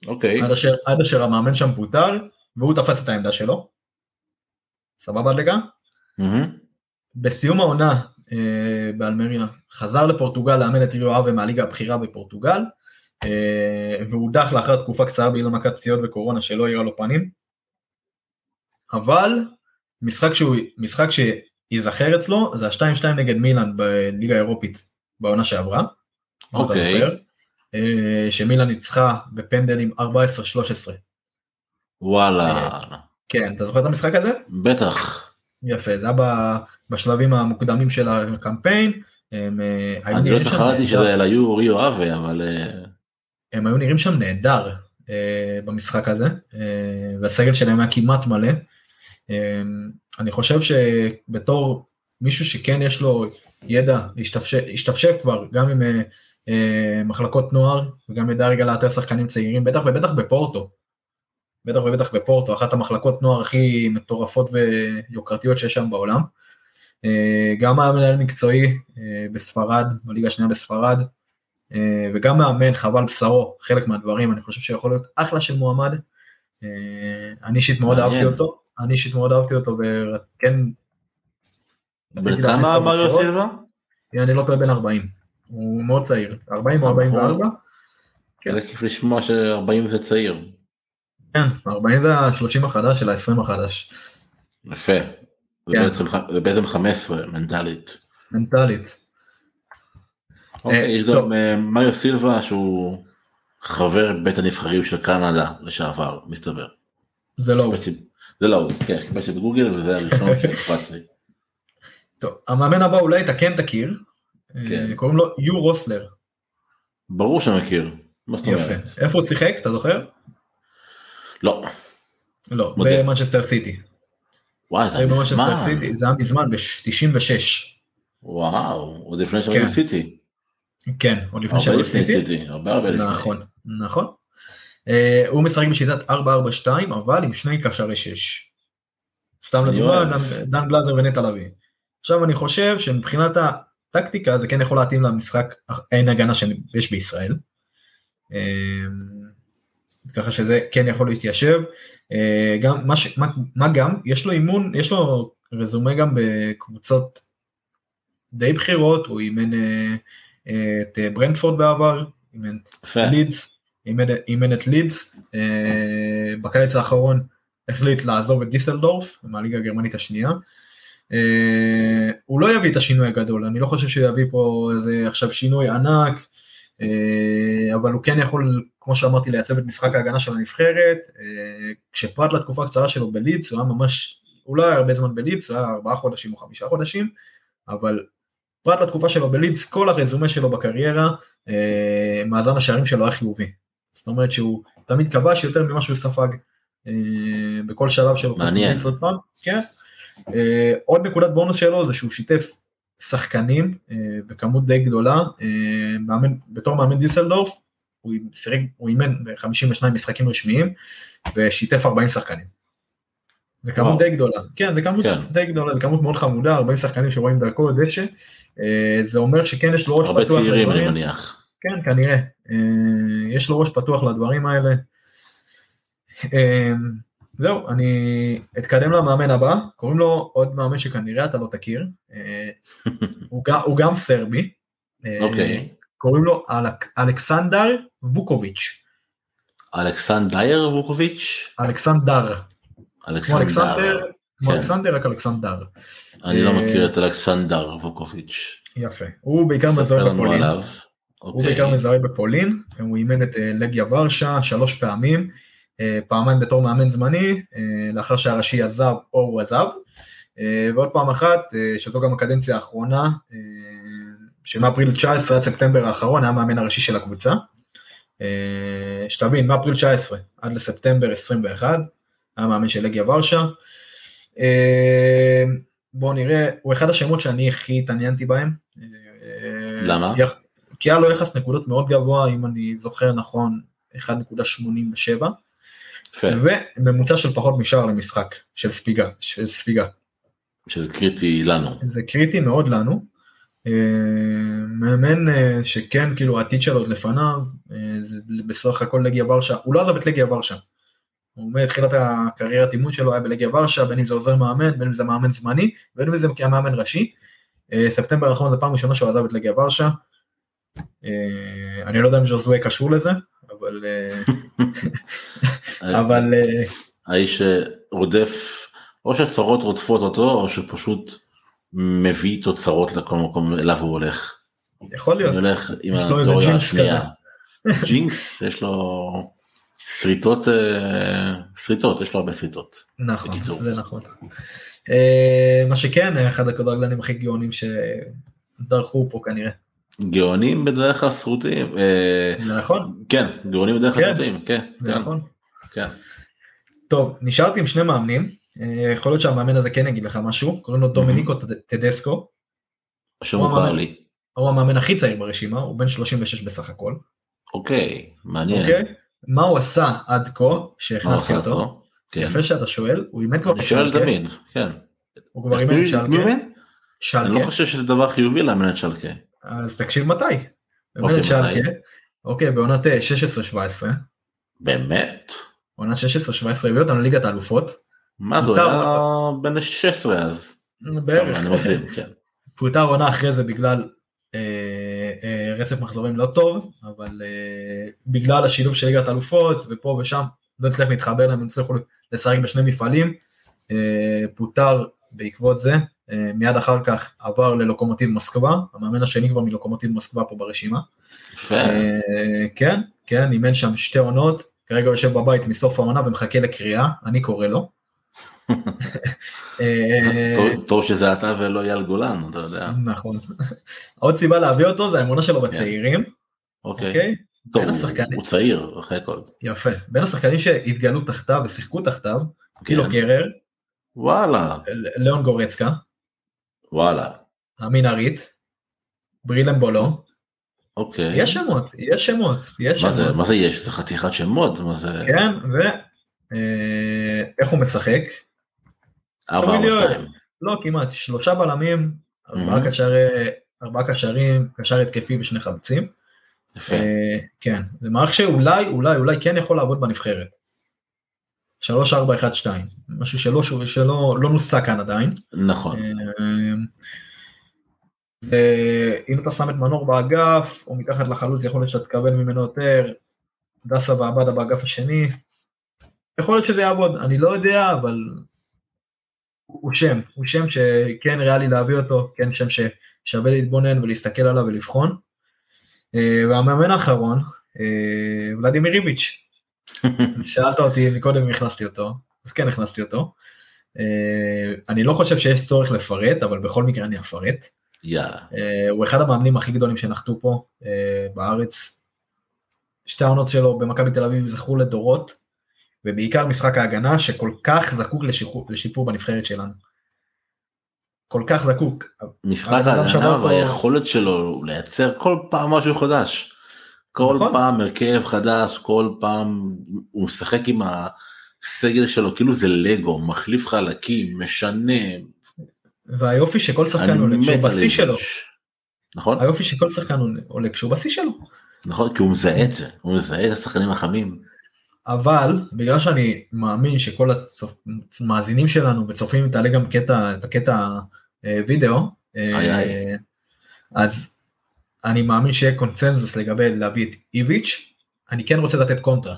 אוקיי. עד אשר, עד אשר המאמן שם פוטר, והוא תפס את העמדה שלו. סבבה דקה? מהמם. בסיום העונה אה, באלמריה חזר לפורטוגל לאמן את ריו אבה מהליגה הבכירה בפורטוגל אה, והודח לאחר תקופה קצרה בגלל מכת פציעות וקורונה שלא האירה לו פנים. אבל משחק שהוא משחק שייזכר אצלו זה ה-2-2 נגד מילאן בליגה האירופית בעונה שעברה. אוקיי. אה, שמילאן ניצחה בפנדלים 14-13. וואלה. כן, אתה זוכר את המשחק הזה? בטח. יפה, זה היה בשלבים המוקדמים של הקמפיין. הם, אה, אני לא זכרתי. שזה היו ריו אבה אבל אה, הם היו נראים שם נהדר אה, במשחק הזה, אה, והסגל שלהם היה כמעט מלא. אה, אני חושב שבתור מישהו שכן יש לו ידע השתפשף כבר גם עם אה, אה, מחלקות נוער וגם ידע רגע לאתר שחקנים צעירים, בטח ובטח בפורטו. בטח ובטח בפורטו, אחת המחלקות נוער הכי מטורפות ויוקרתיות שיש שם בעולם. אה, גם היה מנהל מקצועי אה, בספרד, בליגה השנייה בספרד, אה, וגם מאמן חבל בשרו, חלק מהדברים, אני חושב שיכול להיות אחלה של מועמד. אה, אני אישית מאוד מעניין. אהבתי אותו, אני אישית מאוד אהבתי אותו, וכן, בן כמה מריו סילבה? אני לא טועה בן 40, הוא מאוד צעיר, 40 או 44, כן. זה כיף לשמוע ש-40 זה צעיר. כן, 40 זה ה-30 החדש של ה-20 החדש, יפה. זה כן. בעצם ח- זה בעצם 15 מנטלית. מנטלית. אוקיי, יש טוב. גם אה, מריו סילבה שהוא חבר בית הנבחרים של קנדה לשעבר, מסתבר. זה לא הוא. זה לא הוא, כן, חיפשתי בגוגל וזה הראשון שקפץ לי. טוב, המאמן הבא אולי אתה כן תכיר, כן. אה, קוראים לו יו רוסלר, ברור שאני מכיר. מה זאת יפה. אומרת? איפה הוא שיחק, אתה זוכר? לא. לא. במנצ'סטר סיטי. וואי, זה במנצ'סטר מזמן. זה היה מזמן, ב-96. וואו, עוד לפני כן. שהיו סיטי. כן, עוד לפני שהיו סיטי. סיטי, הרבה הרבה לפני. נכון, נכון. אה, הוא משחק בשיטת 4-4-2, אבל עם שני קשרי 6. סתם לדוגמה. דן- דן גלאזר ונטע לביא. עכשיו אני חושב שמבחינת הטקטיקה זה כן יכול להתאים למשחק, אין הגנה שיש בישראל. אה, ככה שזה כן יכול להתיישב. אה, גם מה, ש, מה, מה גם יש לו אימון יש לו רזומה גם בקבוצות די בכירות הוא אימן אה, את ברנדפורד בעבר אימן את. לידס אימן את לידס, בקיץ האחרון החליט לעזוב את דיסלדורף, מהליגה הגרמנית השנייה. אה, הוא לא יביא את השינוי הגדול, אני לא חושב שהוא יביא פה איזה עכשיו שינוי ענק, אה, אבל הוא כן יכול, כמו שאמרתי, לייצב את משחק ההגנה של הנבחרת. כשפרט לתקופה הקצרה שלו בלידס, הוא היה ממש, הוא לא היה הרבה זמן בלידס, הוא היה ארבעה חודשים או חמישה חודשים, אבל פרט לתקופה שלו בלידס, כל הרזומה שלו בקריירה, מאזן השערים שלו היה חיובי. זאת אומרת שהוא תמיד כבש יותר ממה שהוא ספג אה, בכל שלב שלו. מעניין. כן. אה, עוד נקודת בונוס שלו זה שהוא שיתף שחקנים אה, בכמות די גדולה, מאמן, בתור מאמן דיסלדורף, הוא, סירג, הוא אימן ב-52 משחקים רשמיים ושיתף 40 שחקנים. זה כמות די גדולה, כן זה כמות כן. די גדולה, זה כמות מאוד חמודה, 40 שחקנים שרואים דרכו דשא, זה אומר שכן יש לו ראש פתוח. הרבה צעירים אני מניח. כן, כנראה. אה, יש לו ראש פתוח לדברים האלה. אה, זהו, אני אתקדם למאמן הבא, קוראים לו עוד מאמן שכנראה אתה לא תכיר, אה, [LAUGHS] הוא, גם סרבי, אוקיי. קוראים לו אלכסנדר ווקוביץ'. אלכסנדר ווקוביץ'? אלכסנדר. אלכסנדר. כמו כן. אלכסנדר, רק אלכסנדר. אני לא מכיר את אלכסנדר ווקוביץ'. יפה, הוא בעיקר מזוהה בפולין. הוא אוקיי. בעיקר מזוהה בפולין, הוא אימן את אה, לגיה ורשה שלוש פעמים, אה, פעמיים בתור מאמן זמני, אה, לאחר שהראשי עזב או הוא עזב, ועוד פעם אחת, שזו גם הקדנציה האחרונה, שמאפריל 19 עד ספטמבר האחרון היה המאמן הראשי של הקבוצה. שתבין, מאפריל 19 עד לספטמבר 21, היה מאמן של לגיה ורשה. בואו נראה, הוא אחד השמות שאני הכי התעניינתי בהם. למה? כי היה לו יחס נקודות מאוד גבוה, אם אני זוכר נכון, 1.87, וממוצע של פחות משער למשחק, של ספיגה, של ספיגה. שזה קריטי לנו. זה קריטי מאוד לנו. אה, מאמן אה, שכן, כאילו העתיד שלו לפניו, אה, זה בסך הכל לגיה ורשה, הוא לא עזב את לגיה ורשה. הוא מתחילת הקריירת אימון שלו היה בלגיה ורשה, בין אם זה עוזר מאמן, בין אם זה מאמן זמני, בין אם זה כמאמן ראשי. ספטמבר האחרון זה פעם ראשונה שהוא עזב את לגיה ורשה, אני לא יודע אם ז'וזווה קשור לזה, אבל... אה, [LAUGHS] אבל... אה, האיש רודף, או שצרות רודפות אותו, או שפשוט מביא תוצרות לכל מקום אליו הוא הולך. יכול להיות. אני הולך עם התיאוריה השנייה. [LAUGHS] ג'ינקס, יש לו שריטות, שריטות, יש לו הרבה שריטות. נכון, זה נכון. מה שכן, אחד הכדורגלנים הכי גאונים שדרכו פה כנראה. גאונים בדרך כלל שרוטים. אה, נכון. כן, גאונים בדרך כלל שרוטים, כן. כן. נכון. כן. טוב, נשארתי עם שני מאמנים, אה, יכול להיות שהמאמן הזה כן יגיד לך משהו, קוראים לו דומיניקו טדסקו. שהוא מוכר לי. הוא המאמן הכי צעיר ברשימה, הוא בן 36 בסך הכל. אוקיי, מעניין. אוקיי? מה הוא עשה עד כה, שהכנסתי אותו? כן. יפה שאתה שואל, הוא אימן כבר אני שואל תמיד, כן. הוא כבר אימן. שלקה. אני לא חושב שזה דבר חיובי לאמן את שלקה. אז תקשיב מתי. אוקיי, שלקה, אוקיי, בעונת 16-17. אה, באמת? עונת 16-17 הביא אותנו לליגת האלופות. מה זה, היה בן 16 אז. בערך. אני מגזים, כן. [LAUGHS] פוטר עונה אחרי זה בגלל אה, אה, רצף מחזורים לא טוב, אבל אה, בגלל השילוב של ליגת האלופות ופה ושם לא הצליח להתחבר להם, הצליחו לשחק בשני מפעלים, אה, פוטר בעקבות זה, מיד אחר כך עבר ללוקומוטיב מוסקבה, המאמן השני כבר מלוקומוטיב מוסקבה פה ברשימה. אה, כן, כן, אימן שם שתי עונות, כרגע יושב בבית מסוף העונה ומחכה לקריאה, אני קורא לו. [LAUGHS] אה, טוב שזה אתה ולא אייל גולן, אתה יודע. נכון. עוד סיבה להביא אותו זה האמונה שלו בצעירים. אוקיי. אוקיי? טוב, הוא צעיר אחרי הכל. יפה. בין השחקנים שהתגלו תחתיו ושיחקו תחתיו, קילו כן. גרר. וואלה. ליאון גורצקה. וואלה. המנהרית, ברילם בולו. אוקיי. יש שמות, יש שמות, יש מה שמות. זה, מה זה יש? זה חתיכת שמות? מה זה? כן, ואיך אה, הוא משחק? ארבע או שתיים. לא, כמעט, שלושה בלמים, ארבעה ארבעה קשרים, קשר התקפי ושני חלוצים. יפה. אה, כן, זה מערך שאולי, אולי, אולי כן יכול לעבוד בנבחרת. 3, 4, 1, 2, משהו שלא, שלא לא נוסע כאן עדיין. נכון. ואם אתה שם את מנור באגף, או מתחת לחלוץ, יכול להיות שאתה תקבל ממנו יותר. דסה ועבדה באגף השני. יכול להיות שזה יעבוד, אני לא יודע, אבל הוא שם, הוא שם שכן ריאלי להביא אותו, כן שם ששווה להתבונן ולהסתכל עליו ולבחון. אה, והמאמן האחרון, אה, ולדימיר איביץ', [LAUGHS] שאלת אותי מקודם אם הכנסתי אותו, אז כן הכנסתי אותו. אה, אני לא חושב שיש צורך לפרט, אבל בכל מקרה אני אפרט. יאללה. הוא אחד המאמנים הכי גדולים שנחתו פה בארץ. שתי העונות שלו במכבי תל אביב זכו לדורות, ובעיקר משחק ההגנה שכל כך זקוק לשיפור, לשיפור בנבחרת שלנו. כל כך זקוק. משחק ההגנה והיכולת שלו לייצר כל פעם משהו חדש. כל נכון. פעם הרכב חדש, כל פעם הוא משחק עם הסגל שלו כאילו זה לגו, מחליף חלקים, משנה. והיופי שכל שחקן עולה כשהוא בשיא שלו. נכון? היופי שכל שחקן עולה כשהוא בשיא שלו. נכון, כי הוא מזהה את זה, הוא מזהה את השחקנים החמים. אבל בגלל שאני מאמין שכל המאזינים שלנו וצופים תעלה גם קטע, בקטע אה, וידאו, אה, אז אני מאמין שיהיה קונצנזוס לגבי להביא את איביץ', אני כן רוצה לתת קונטרה.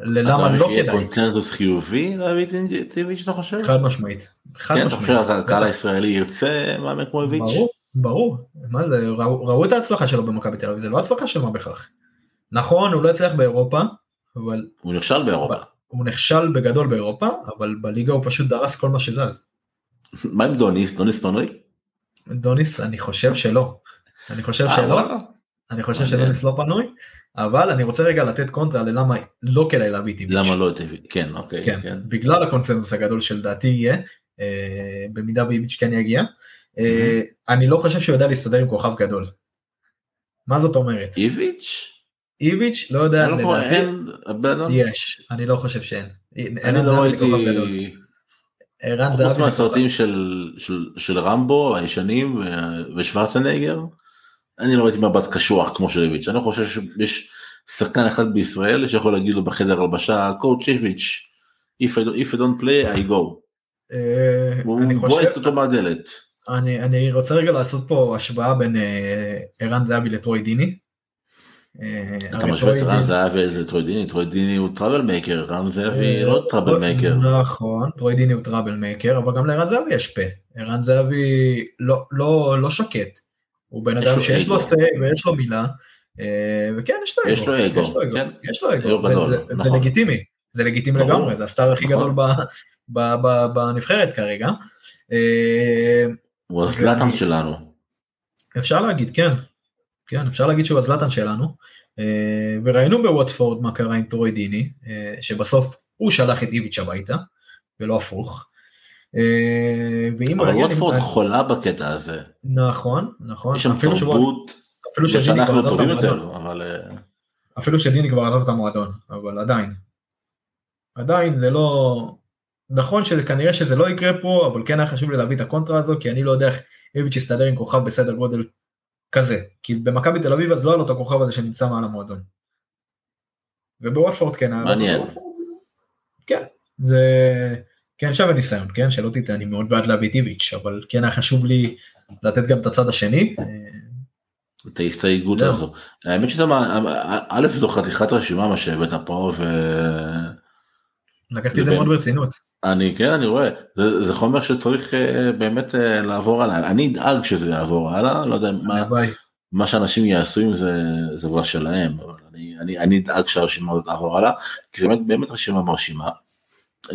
ללמה לא כדאי. קונצנזוס חיובי להביא את איביץ' אתה חושב? חד משמעית. כן, אתה חושב שהקהל הישראלי ירצה מאמן כמו איביץ'? ברור, ברור. מה זה, ראו את ההצלחה שלו במכבי תל אביב, זה לא הצלחה של מה בכך. נכון, הוא לא הצליח באירופה, אבל... הוא נכשל באירופה. הוא נכשל בגדול באירופה, אבל בליגה הוא פשוט דרס כל מה שזז. מה עם דוניס? דוניס פנוי? דוניס אני חושב שלא. אני חושב אה, שלא. אני חושב שדוניס לא פנוי. אבל אני רוצה רגע לתת קונטרה ללמה לא כדאי להביא את איביץ'. למה לא את איביץ', כן, אוקיי. כן, כן. בגלל הקונצנזוס הגדול שלדעתי יהיה, אה, במידה ואיביץ' כן יגיע. אה, אני לא חושב שהוא יודע להסתדר עם כוכב גדול. מה זאת אומרת? איביץ'? איביץ' לא יודע, לא לדעתי, יש, אני לא חושב שאין. אני לא ראיתי, חוץ מהסרטים של רמבו הישנים ושוורצנגר, אני לא ראיתי מבט קשוח כמו של איביץ', אני חושב שיש שחקן אחד בישראל שיכול להגיד לו בחדר הלבשה, coach איביץ', if I don't play I go. אה, הוא בועט אותו מהדלת. אני רוצה רגע לעשות פה השוואה בין אה, ערן זהבי לטרוי דיני. אתה משווה את ערן זהבי לטרוי דיני, טרוי דיני הוא trouble maker, ערן זהבי לא trouble maker. נכון, טרוידיני הוא טראבל מייקר, אבל גם לערן זהבי יש פה. ערן זהבי לא, לא, לא שקט. הוא בן אדם שיש לו סיי ויש לו מילה, אה, וכן יש לו אגו. יש לו אגו, כן. יש לו אגו, זה נכון. לגיטימי, זה לגיטימי לגמרי, זה הסטאר הכי נכון. גדול בנבחרת כרגע. אה, הוא הזלטן שלנו. אפשר להגיד, כן. כן, אפשר להגיד שהוא הזלטן שלנו, אה, וראינו בווטפורד מה קרה עם טרוי דיני, אה, שבסוף הוא שלח את איביץ' הביתה, ולא הפוך. אה, ואם אבל ווטפורד. חולה בקטע הזה. נכון, נכון. יש שם תרבות, אפילו שדיני כבר עזב את המועדון. אבל... אפילו שדיני כבר עזב את המועדון, אבל עדיין. עדיין זה לא... נכון שכנראה שזה לא יקרה פה, אבל כן היה חשוב לי להביא את הקונטרה הזו, כי אני לא יודע איך איביץ' יסתדר עם כוכב בסדר גודל כזה, כי במכבי תל אביב אז לא היה לו את הכוכב הזה שנמצא מעל המועדון. ובוואטפורד כן היה לו. מעניין. כן, זה כן שווה ניסיון, כן, שלא תטעה, אני מאוד בעד להביא טיביץ', אבל כן היה חשוב לי לתת גם את הצד השני. את ההסתייגות הזו. האמת שזה, א' זו חתיכת רשימה מה שהבאת פה ו... לקחתי את זה מאוד ברצינות. אני כן אני רואה זה, זה חומר שצריך uh, באמת uh, לעבור הלאה אני אדאג שזה יעבור הלאה לא יודע מה, מה שאנשים יעשו עם זה זה כבר שלהם אבל אני, אני, אני אדאג שהרשימה הזאת תעבור הלאה כי זה באמת, באמת רשימה מרשימה. Um,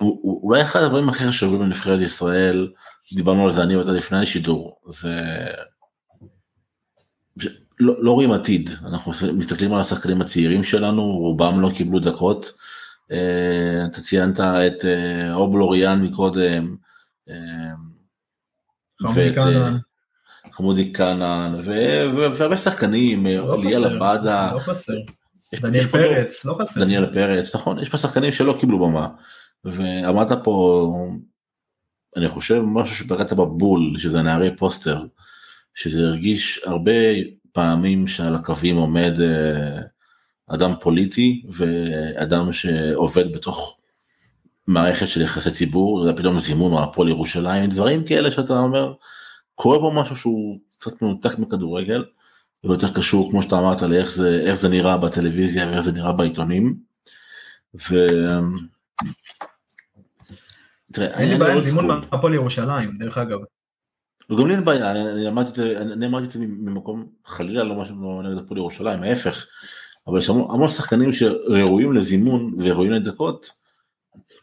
אולי אחד הדברים הכי חשובים בנבחרת ישראל דיברנו על זה אני ואתה לפני השידור זה לא, לא רואים עתיד אנחנו מסתכלים על השחקנים הצעירים שלנו רובם לא קיבלו דקות. אה, אתה ציינת את אה, אובלוריאן מקודם. אה, חמודי קאנן. חמודי קאנן והרבה שחקנים, לא ליאל עבאדה. לא. דניאל פרץ, לא חסר. דניאל פרץ, נכון, יש פה שחקנים שלא קיבלו במה. ועמדת פה, אני חושב, משהו שפרץ בבול, שזה נערי פוסטר, שזה הרגיש הרבה פעמים שעל הקווים עומד אדם פוליטי ואדם שעובד בתוך מערכת של יחסי ציבור, זה פתאום זימון או הפועל ירושלים, דברים כאלה שאתה אומר, קורה פה משהו שהוא קצת מנותק מכדורגל, ויותר קשור כמו שאתה אמרת לאיך זה זה נראה בטלוויזיה ואיך זה נראה בעיתונים. ו... תראה, אין לי בעיה עם זימון מהפועל ירושלים דרך אגב. וגם לי אין בעיה, אני אמרתי את זה ממקום חלילה לא משהו נגד הפועל ירושלים, ההפך, אבל יש המון שחקנים שראויים לזימון וראויים לדקות,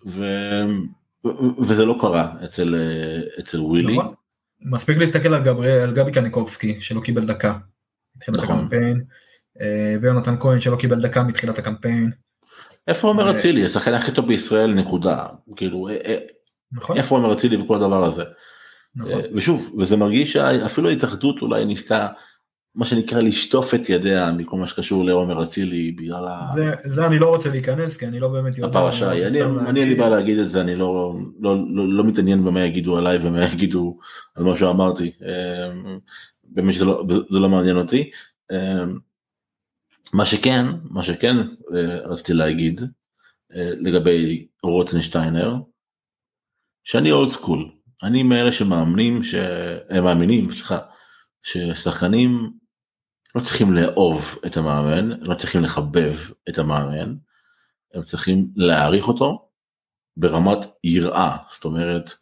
ו... וזה לא קרה אצל, אצל ווילי. נכון. מספיק להסתכל על, גברי, על גבי קניקובסקי שלא קיבל דקה מתחילת נכון. הקמפיין, אה, ויונתן כהן שלא קיבל דקה מתחילת הקמפיין. איפה עומר אה, אצילי, השחקן הכי טוב בישראל, נקודה. כאילו, אה, נכון. איפה עומר אצילי וכל הדבר הזה. נכון. ושוב, וזה מרגיש שאפילו ההתאחדות אולי ניסתה מה שנקרא לשטוף את ידיה מכל מה שקשור לעומר אצילי בגלל ה... זה, זה אני לא רוצה להיכנס כי אני לא באמת יודע. הפרשה היא, אני, אני אין לי בעיה להגיד את זה, אני לא, לא, לא, לא מתעניין במה יגידו עליי ומה יגידו על מה שאמרתי, אמ, באמת שזה לא, זה לא מעניין אותי. אמ, מה שכן, מה שכן אה, רציתי להגיד אה, לגבי רוטנשטיינר, שאני אולד סקול, אני מאלה שמאמנים, שהם מאמינים, סליחה, ששחקנים לא צריכים לאהוב את המאמן, לא צריכים לחבב את המאמן, הם צריכים להעריך אותו ברמת יראה, זאת אומרת,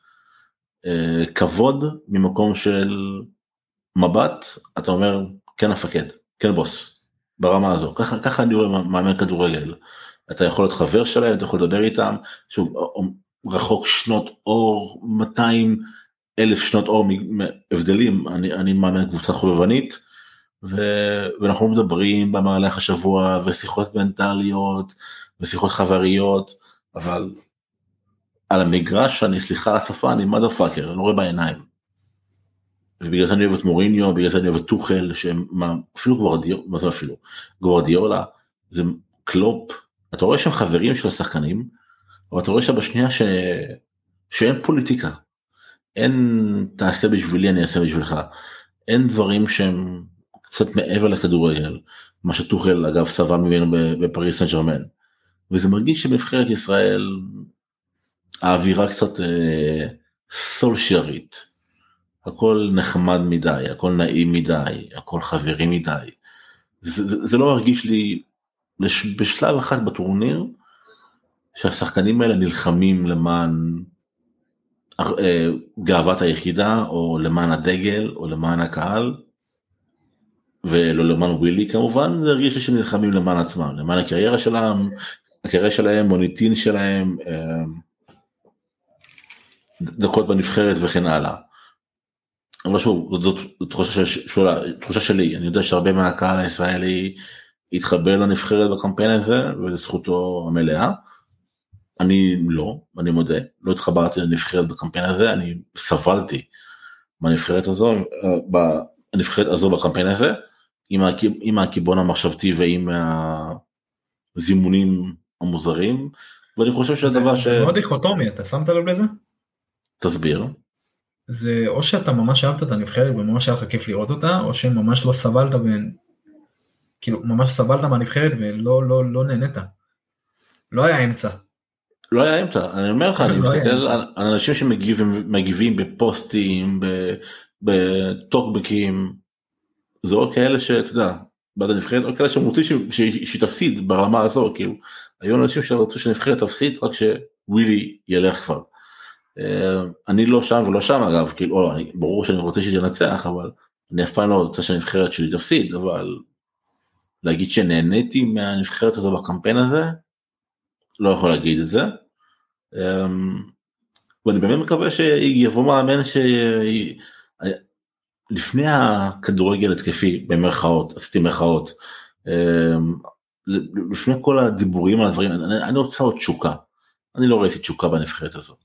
אה, כבוד ממקום של מבט, אתה אומר, כן המפקד, כן בוס, ברמה הזו, ככה, ככה אני רואה מאמן כדורגל, אתה יכול להיות חבר שלהם, אתה יכול לדבר איתם, שוב, רחוק שנות אור, 200 אלף שנות אור מהבדלים, אני, אני מאמן קבוצה חובבנית, ו... ואנחנו מדברים במהלך השבוע ושיחות מנטליות ושיחות חבריות אבל על המגרש אני סליחה על השפה אני מother fucker אני לא רואה בעיניים. ובגלל זה אני אוהב את מוריניו בגלל זה אני אוהב את טוחל שהם אפילו גוורדיולה מה זה אפילו? גוורדיולה זה קלופ. אתה רואה שהם חברים של השחקנים אבל אתה רואה שבשנייה ש... שאין פוליטיקה אין תעשה בשבילי אני אעשה בשבילך אין דברים שהם קצת מעבר לכדורגל, מה שטוחל אגב סבל ממנו בפריס סן ג'רמן. וזה מרגיש שבנבחרת ישראל האווירה קצת אה, סולשרית, הכל נחמד מדי, הכל נעים מדי, הכל חברי מדי. זה, זה, זה לא מרגיש לי בשלב אחד בטורניר שהשחקנים האלה נלחמים למען אה, גאוות היחידה או למען הדגל או למען הקהל. ולא למען ווילי כמובן, זה הרגיש לי שנלחמים למען עצמם, למען הקריירה שלהם, הקריירה שלהם, מוניטין שלהם, אה, דקות בנבחרת וכן הלאה. אבל שוב, זאת תחושה, שולה, תחושה שלי, אני יודע שהרבה מהקהל הישראלי התחבר לנבחרת בקמפיין הזה, וזו זכותו המלאה. אני לא, אני מודה, לא התחברתי לנבחרת בקמפיין הזה, אני סבלתי בנבחרת הזו, אה, בנבחרת הזו בקמפיין הזה. עם הקיבעון המחשבתי ועם הזימונים המוזרים ואני חושב שהדבר ש... זה מאוד דיכוטומי אתה שמת לב לזה? תסביר. זה או שאתה ממש אהבת את הנבחרת וממש היה לך כיף לראות אותה או שממש לא סבלת ו... כאילו ממש סבלת מהנבחרת ולא לא לא נהנית. לא היה אמצע. לא היה אמצע אני אומר לך אני לא מסתכל על אנשים שמגיבים בפוסטים בטוקבקים זה או כאלה שאתה יודע, בעד הנבחרת, או כאלה שהם רוצים שהיא תפסיד ברמה הזו, כאילו, היו אנשים שרצו שנבחרת תפסיד רק שווילי ילך כבר. אה, אני לא שם ולא שם אגב, כאילו, אני, ברור שאני רוצה שהיא תנצח, אבל אני אף פעם לא רוצה שהנבחרת שלי תפסיד, אבל להגיד שנהניתי מהנבחרת הזו בקמפיין הזה, לא יכול להגיד את זה. אה, ואני באמת מקווה שיבוא מאמן ש... לפני הכדורגל התקפי במרכאות עשיתי מרכאות אמ, לפני כל הדיבורים על הדברים אני, אני רוצה עוד תשוקה אני לא ראיתי תשוקה בנבחרת הזאת.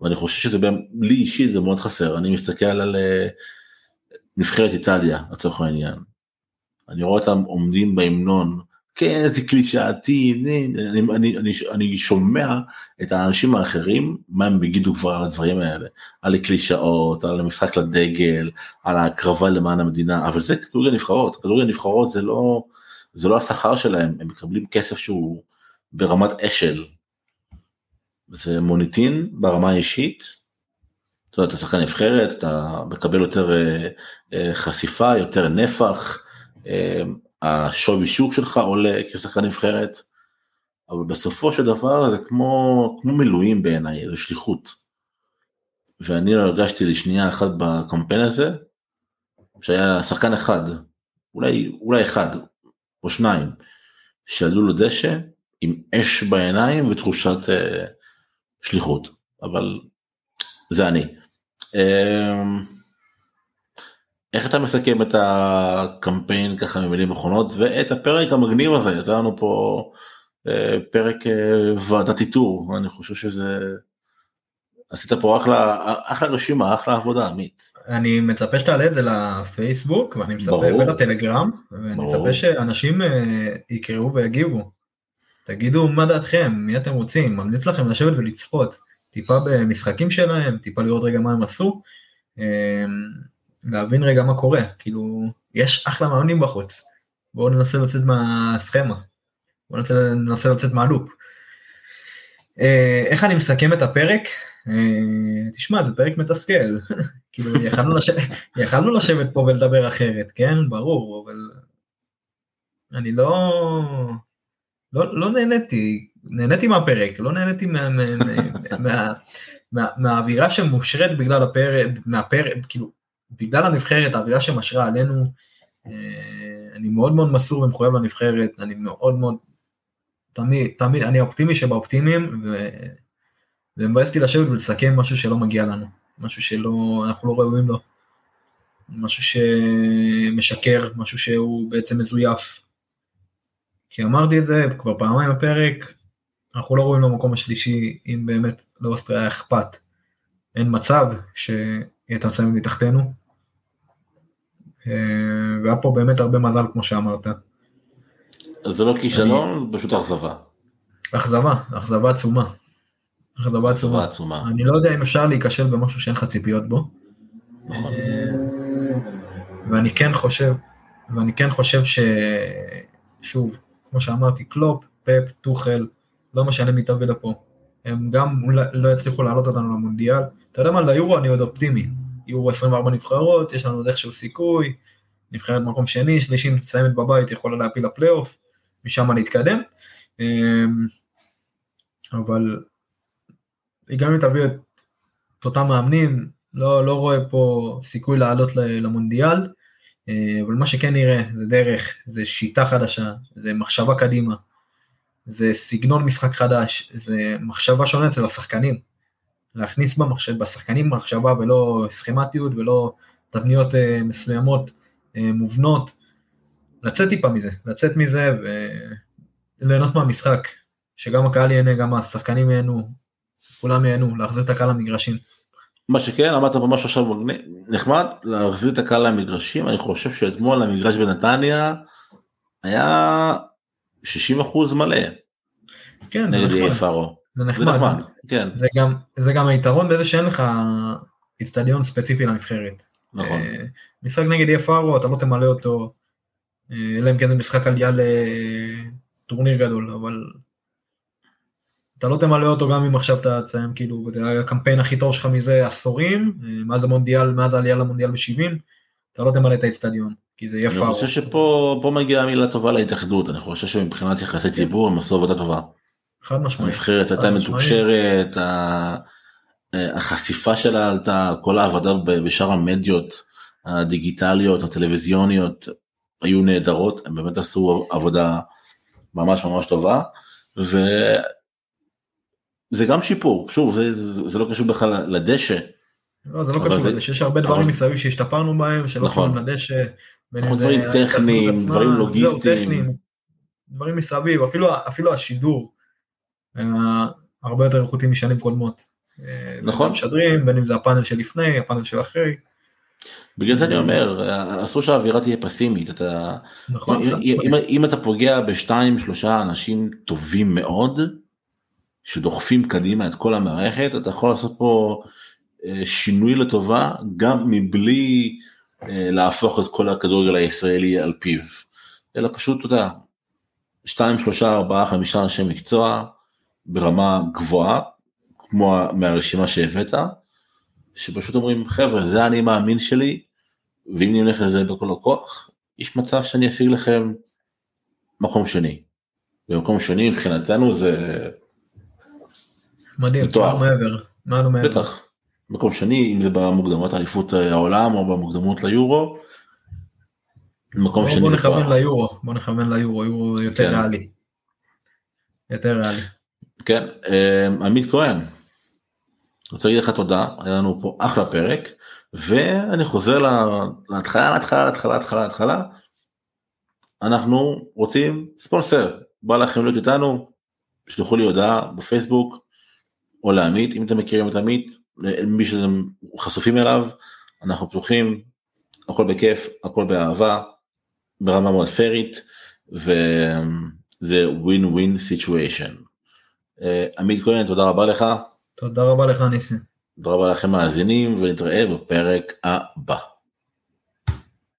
ואני חושב שזה לי אישית זה מאוד חסר אני מסתכל על אה, נבחרת איטליה לצורך העניין. אני רואה אותם עומדים בהמנון כן זה קלישאתי, אני, אני, אני, אני שומע את האנשים האחרים מה הם יגידו כבר על הדברים האלה, על הקלישאות, על המשחק לדגל, על ההקרבה למען המדינה, אבל זה כדורגל נבחרות, כדורגל נבחרות זה לא, זה לא השכר שלהם, הם מקבלים כסף שהוא ברמת אשל, זה מוניטין ברמה האישית, אתה יודע, אתה שחקן נבחרת, אתה מקבל יותר אה, אה, חשיפה, יותר נפח, השווי שוק שלך עולה כשחקן נבחרת, אבל בסופו של דבר זה כמו, כמו מילואים בעיניי, זה שליחות. ואני לא הרגשתי לשנייה אחת בקמפיין הזה, שהיה שחקן אחד, אולי, אולי אחד או שניים, שעלו לדשא עם אש בעיניים ותחושת אה, שליחות, אבל זה אני. אה, איך אתה מסכם את הקמפיין ככה ממילים אחרונות ואת הפרק המגניב הזה יצא לנו פה אה, פרק אה, ועדת איתור אני חושב שזה עשית פה אחלה אחלה רשימה אחלה עבודה עמית. אני מצפה שתעלה את זה לפייסבוק ואני מצפה ולטלגרם ואני מצפה שאנשים אה, יקראו ויגיבו. תגידו מה דעתכם מי אתם רוצים ממליץ לכם לשבת ולצפות טיפה במשחקים שלהם טיפה לראות רגע מה הם עשו. להבין רגע מה קורה, כאילו, יש אחלה מאמנים בחוץ, בואו ננסה לצאת מהסכמה, בואו ננסה, ננסה לצאת מהלופ. אה, איך אני מסכם את הפרק? אה, תשמע, זה פרק מתסכל, [LAUGHS] כאילו, יכלנו לשבת, יכלנו לשבת פה ולדבר אחרת, כן? ברור, אבל אני לא... לא, לא נהניתי, נהניתי מהפרק, לא נהניתי מה, מה, מה, מה, מהאווירה שמושרת בגלל הפרק, מהפרק, כאילו, בגלל הנבחרת, האווירה שמשרה עלינו, אה, אני מאוד מאוד מסור ומחויב לנבחרת, אני מאוד מאוד, תמיד, תמיד, אני אופטימי שבאופטימיים, ומבאס אותי לשבת ולסכם משהו שלא מגיע לנו, משהו שלא, אנחנו לא ראויים לו, משהו שמשקר, משהו שהוא בעצם מזויף. כי אמרתי את זה כבר פעמיים בפרק, אנחנו לא רואים למקום השלישי אם באמת לאוסטריה אכפת. אין מצב שהיא הייתה מסיימת מתחתנו. אה, והיה פה באמת הרבה מזל כמו שאמרת. אז זה לא כישלון, פשוט אכזבה. אכזבה, אכזבה עצומה. אכזבה עצומה. עצומה. אני לא יודע אם אפשר להיכשל במשהו שאין לך ציפיות בו. נכון. אה, ואני כן חושב, ואני כן חושב ש... שוב, כמו שאמרתי, קלופ, פפ, טוחל, לא משנה מי תביא לפה. הם גם לא יצליחו להעלות אותנו למונדיאל. אתה יודע מה, ליורו אני עוד אופטימי. יהיו 24 נבחרות, יש לנו עוד איכשהו סיכוי, נבחרת מקום שני, שלישי מסיימת בבית, יכולה להפיל לפלייאוף, משם להתקדם. אמ, אבל גם אם תביא את אותם מאמנים, לא, לא רואה פה סיכוי לעלות למונדיאל, אה, אבל מה שכן נראה זה דרך, זה שיטה חדשה, זה מחשבה קדימה, זה סגנון משחק חדש, זה מחשבה שונה אצל השחקנים. להכניס במחשב, בשחקנים מחשבה ולא סכמטיות ולא תבניות uh, מסוימות uh, מובנות, לצאת טיפה מזה, לצאת מזה וליהנות מהמשחק, שגם הקהל ייהנה, גם השחקנים ייהנו, כולם ייהנו, להחזיר את הקהל למגרשים. מה שכן אמרת ממש עכשיו נחמד להחזיר את הקהל למגרשים אני חושב שאתמול המגרש בנתניה היה 60% מלא. כן, נגד פארו. זה נחמד. זה נחמד, כן. זה גם, זה גם היתרון בזה שאין לך איצטדיון ספציפי לנבחרת. נכון. אה, משחק נגד יהיה פארו, אתה לא תמלא אותו, אה, אלא אם כן זה משחק עלייה לטורניר גדול, אבל אתה לא תמלא אותו גם אם עכשיו אתה תסיים כאילו, זה הקמפיין הכי טוב שלך מזה עשורים, אה, מאז המונדיאל, מאז העלייה למונדיאל ב-70, אתה לא תמלא את האיצטדיון, כי זה יהיה פארו. אני חושב שפה מגיעה מילה טובה להתאחדות, אני חושב שמבחינת יחסי ציבור הם עשו עבודה טובה. חד משמעית. הנבחרת הייתה מתוקשרת, החשיפה שלה עלתה, כל העבודה בשאר המדיות הדיגיטליות, הטלוויזיוניות, היו נהדרות, הם באמת עשו עבודה ממש ממש טובה, וזה גם שיפור, שוב, זה, זה, זה לא קשור בכלל לדשא. לא, זה לא קשור לדשא, יש הרבה דברים מסביב שהשתפרנו בהם, שלא נכון. קשורים לדשא. נכון, דברים טכניים, דברים לוגיסטיים. דברים מסביב, אפילו, אפילו השידור. הרבה יותר איכותי משנים קודמות. נכון. משדרים, בין אם זה הפאנל שלפני, הפאנל של אחרי. בגלל זה אני אומר, אסור שהאווירה תהיה פסימית, אתה, נכון, אם, אם, אם אתה פוגע בשתיים שלושה אנשים טובים מאוד, שדוחפים קדימה את כל המערכת, אתה יכול לעשות פה אה, שינוי לטובה, גם מבלי אה, להפוך את כל הכדורגל הישראלי על פיו, אלא פשוט, אתה יודע, שתיים, שלושה, ארבעה, חמישה אנשי מקצוע, ברמה גבוהה, כמו מהרשימה שהבאת, שפשוט אומרים חבר'ה זה אני מאמין שלי, ואם נלך לזה בכל הכוח, יש מצב שאני אשיג לכם מקום שני. במקום שני מבחינתנו זה... מדהים, מעל מעבר, מעל מעבר. בטח. מקום שני, אם זה במוקדמות אליפות העולם או במוקדמות ליורו. מקום בוא, שני בוא נכוון כבר... ליורו, בוא נכוון ליורו, יורו יותר כן. ריאלי. יותר ריאלי. כן, אמ, עמית כהן, רוצה להגיד לך תודה, היה לנו פה אחלה פרק, ואני חוזר להתחלה, להתחלה, להתחלה, להתחלה, להתחלה. אנחנו רוצים ספונסר, בא לכם להיות איתנו, שלחו לי הודעה בפייסבוק, או לעמית, אם אתם מכירים את עמית, למי שאתם חשופים אליו, אנחנו פתוחים, הכל בכיף, הכל באהבה, ברמה מאוד פיירית, וזה ווין סיטואשן. עמית כהן, תודה רבה לך. תודה רבה לך ניסים. תודה רבה לכם מאזינים, ונתראה בפרק הבא.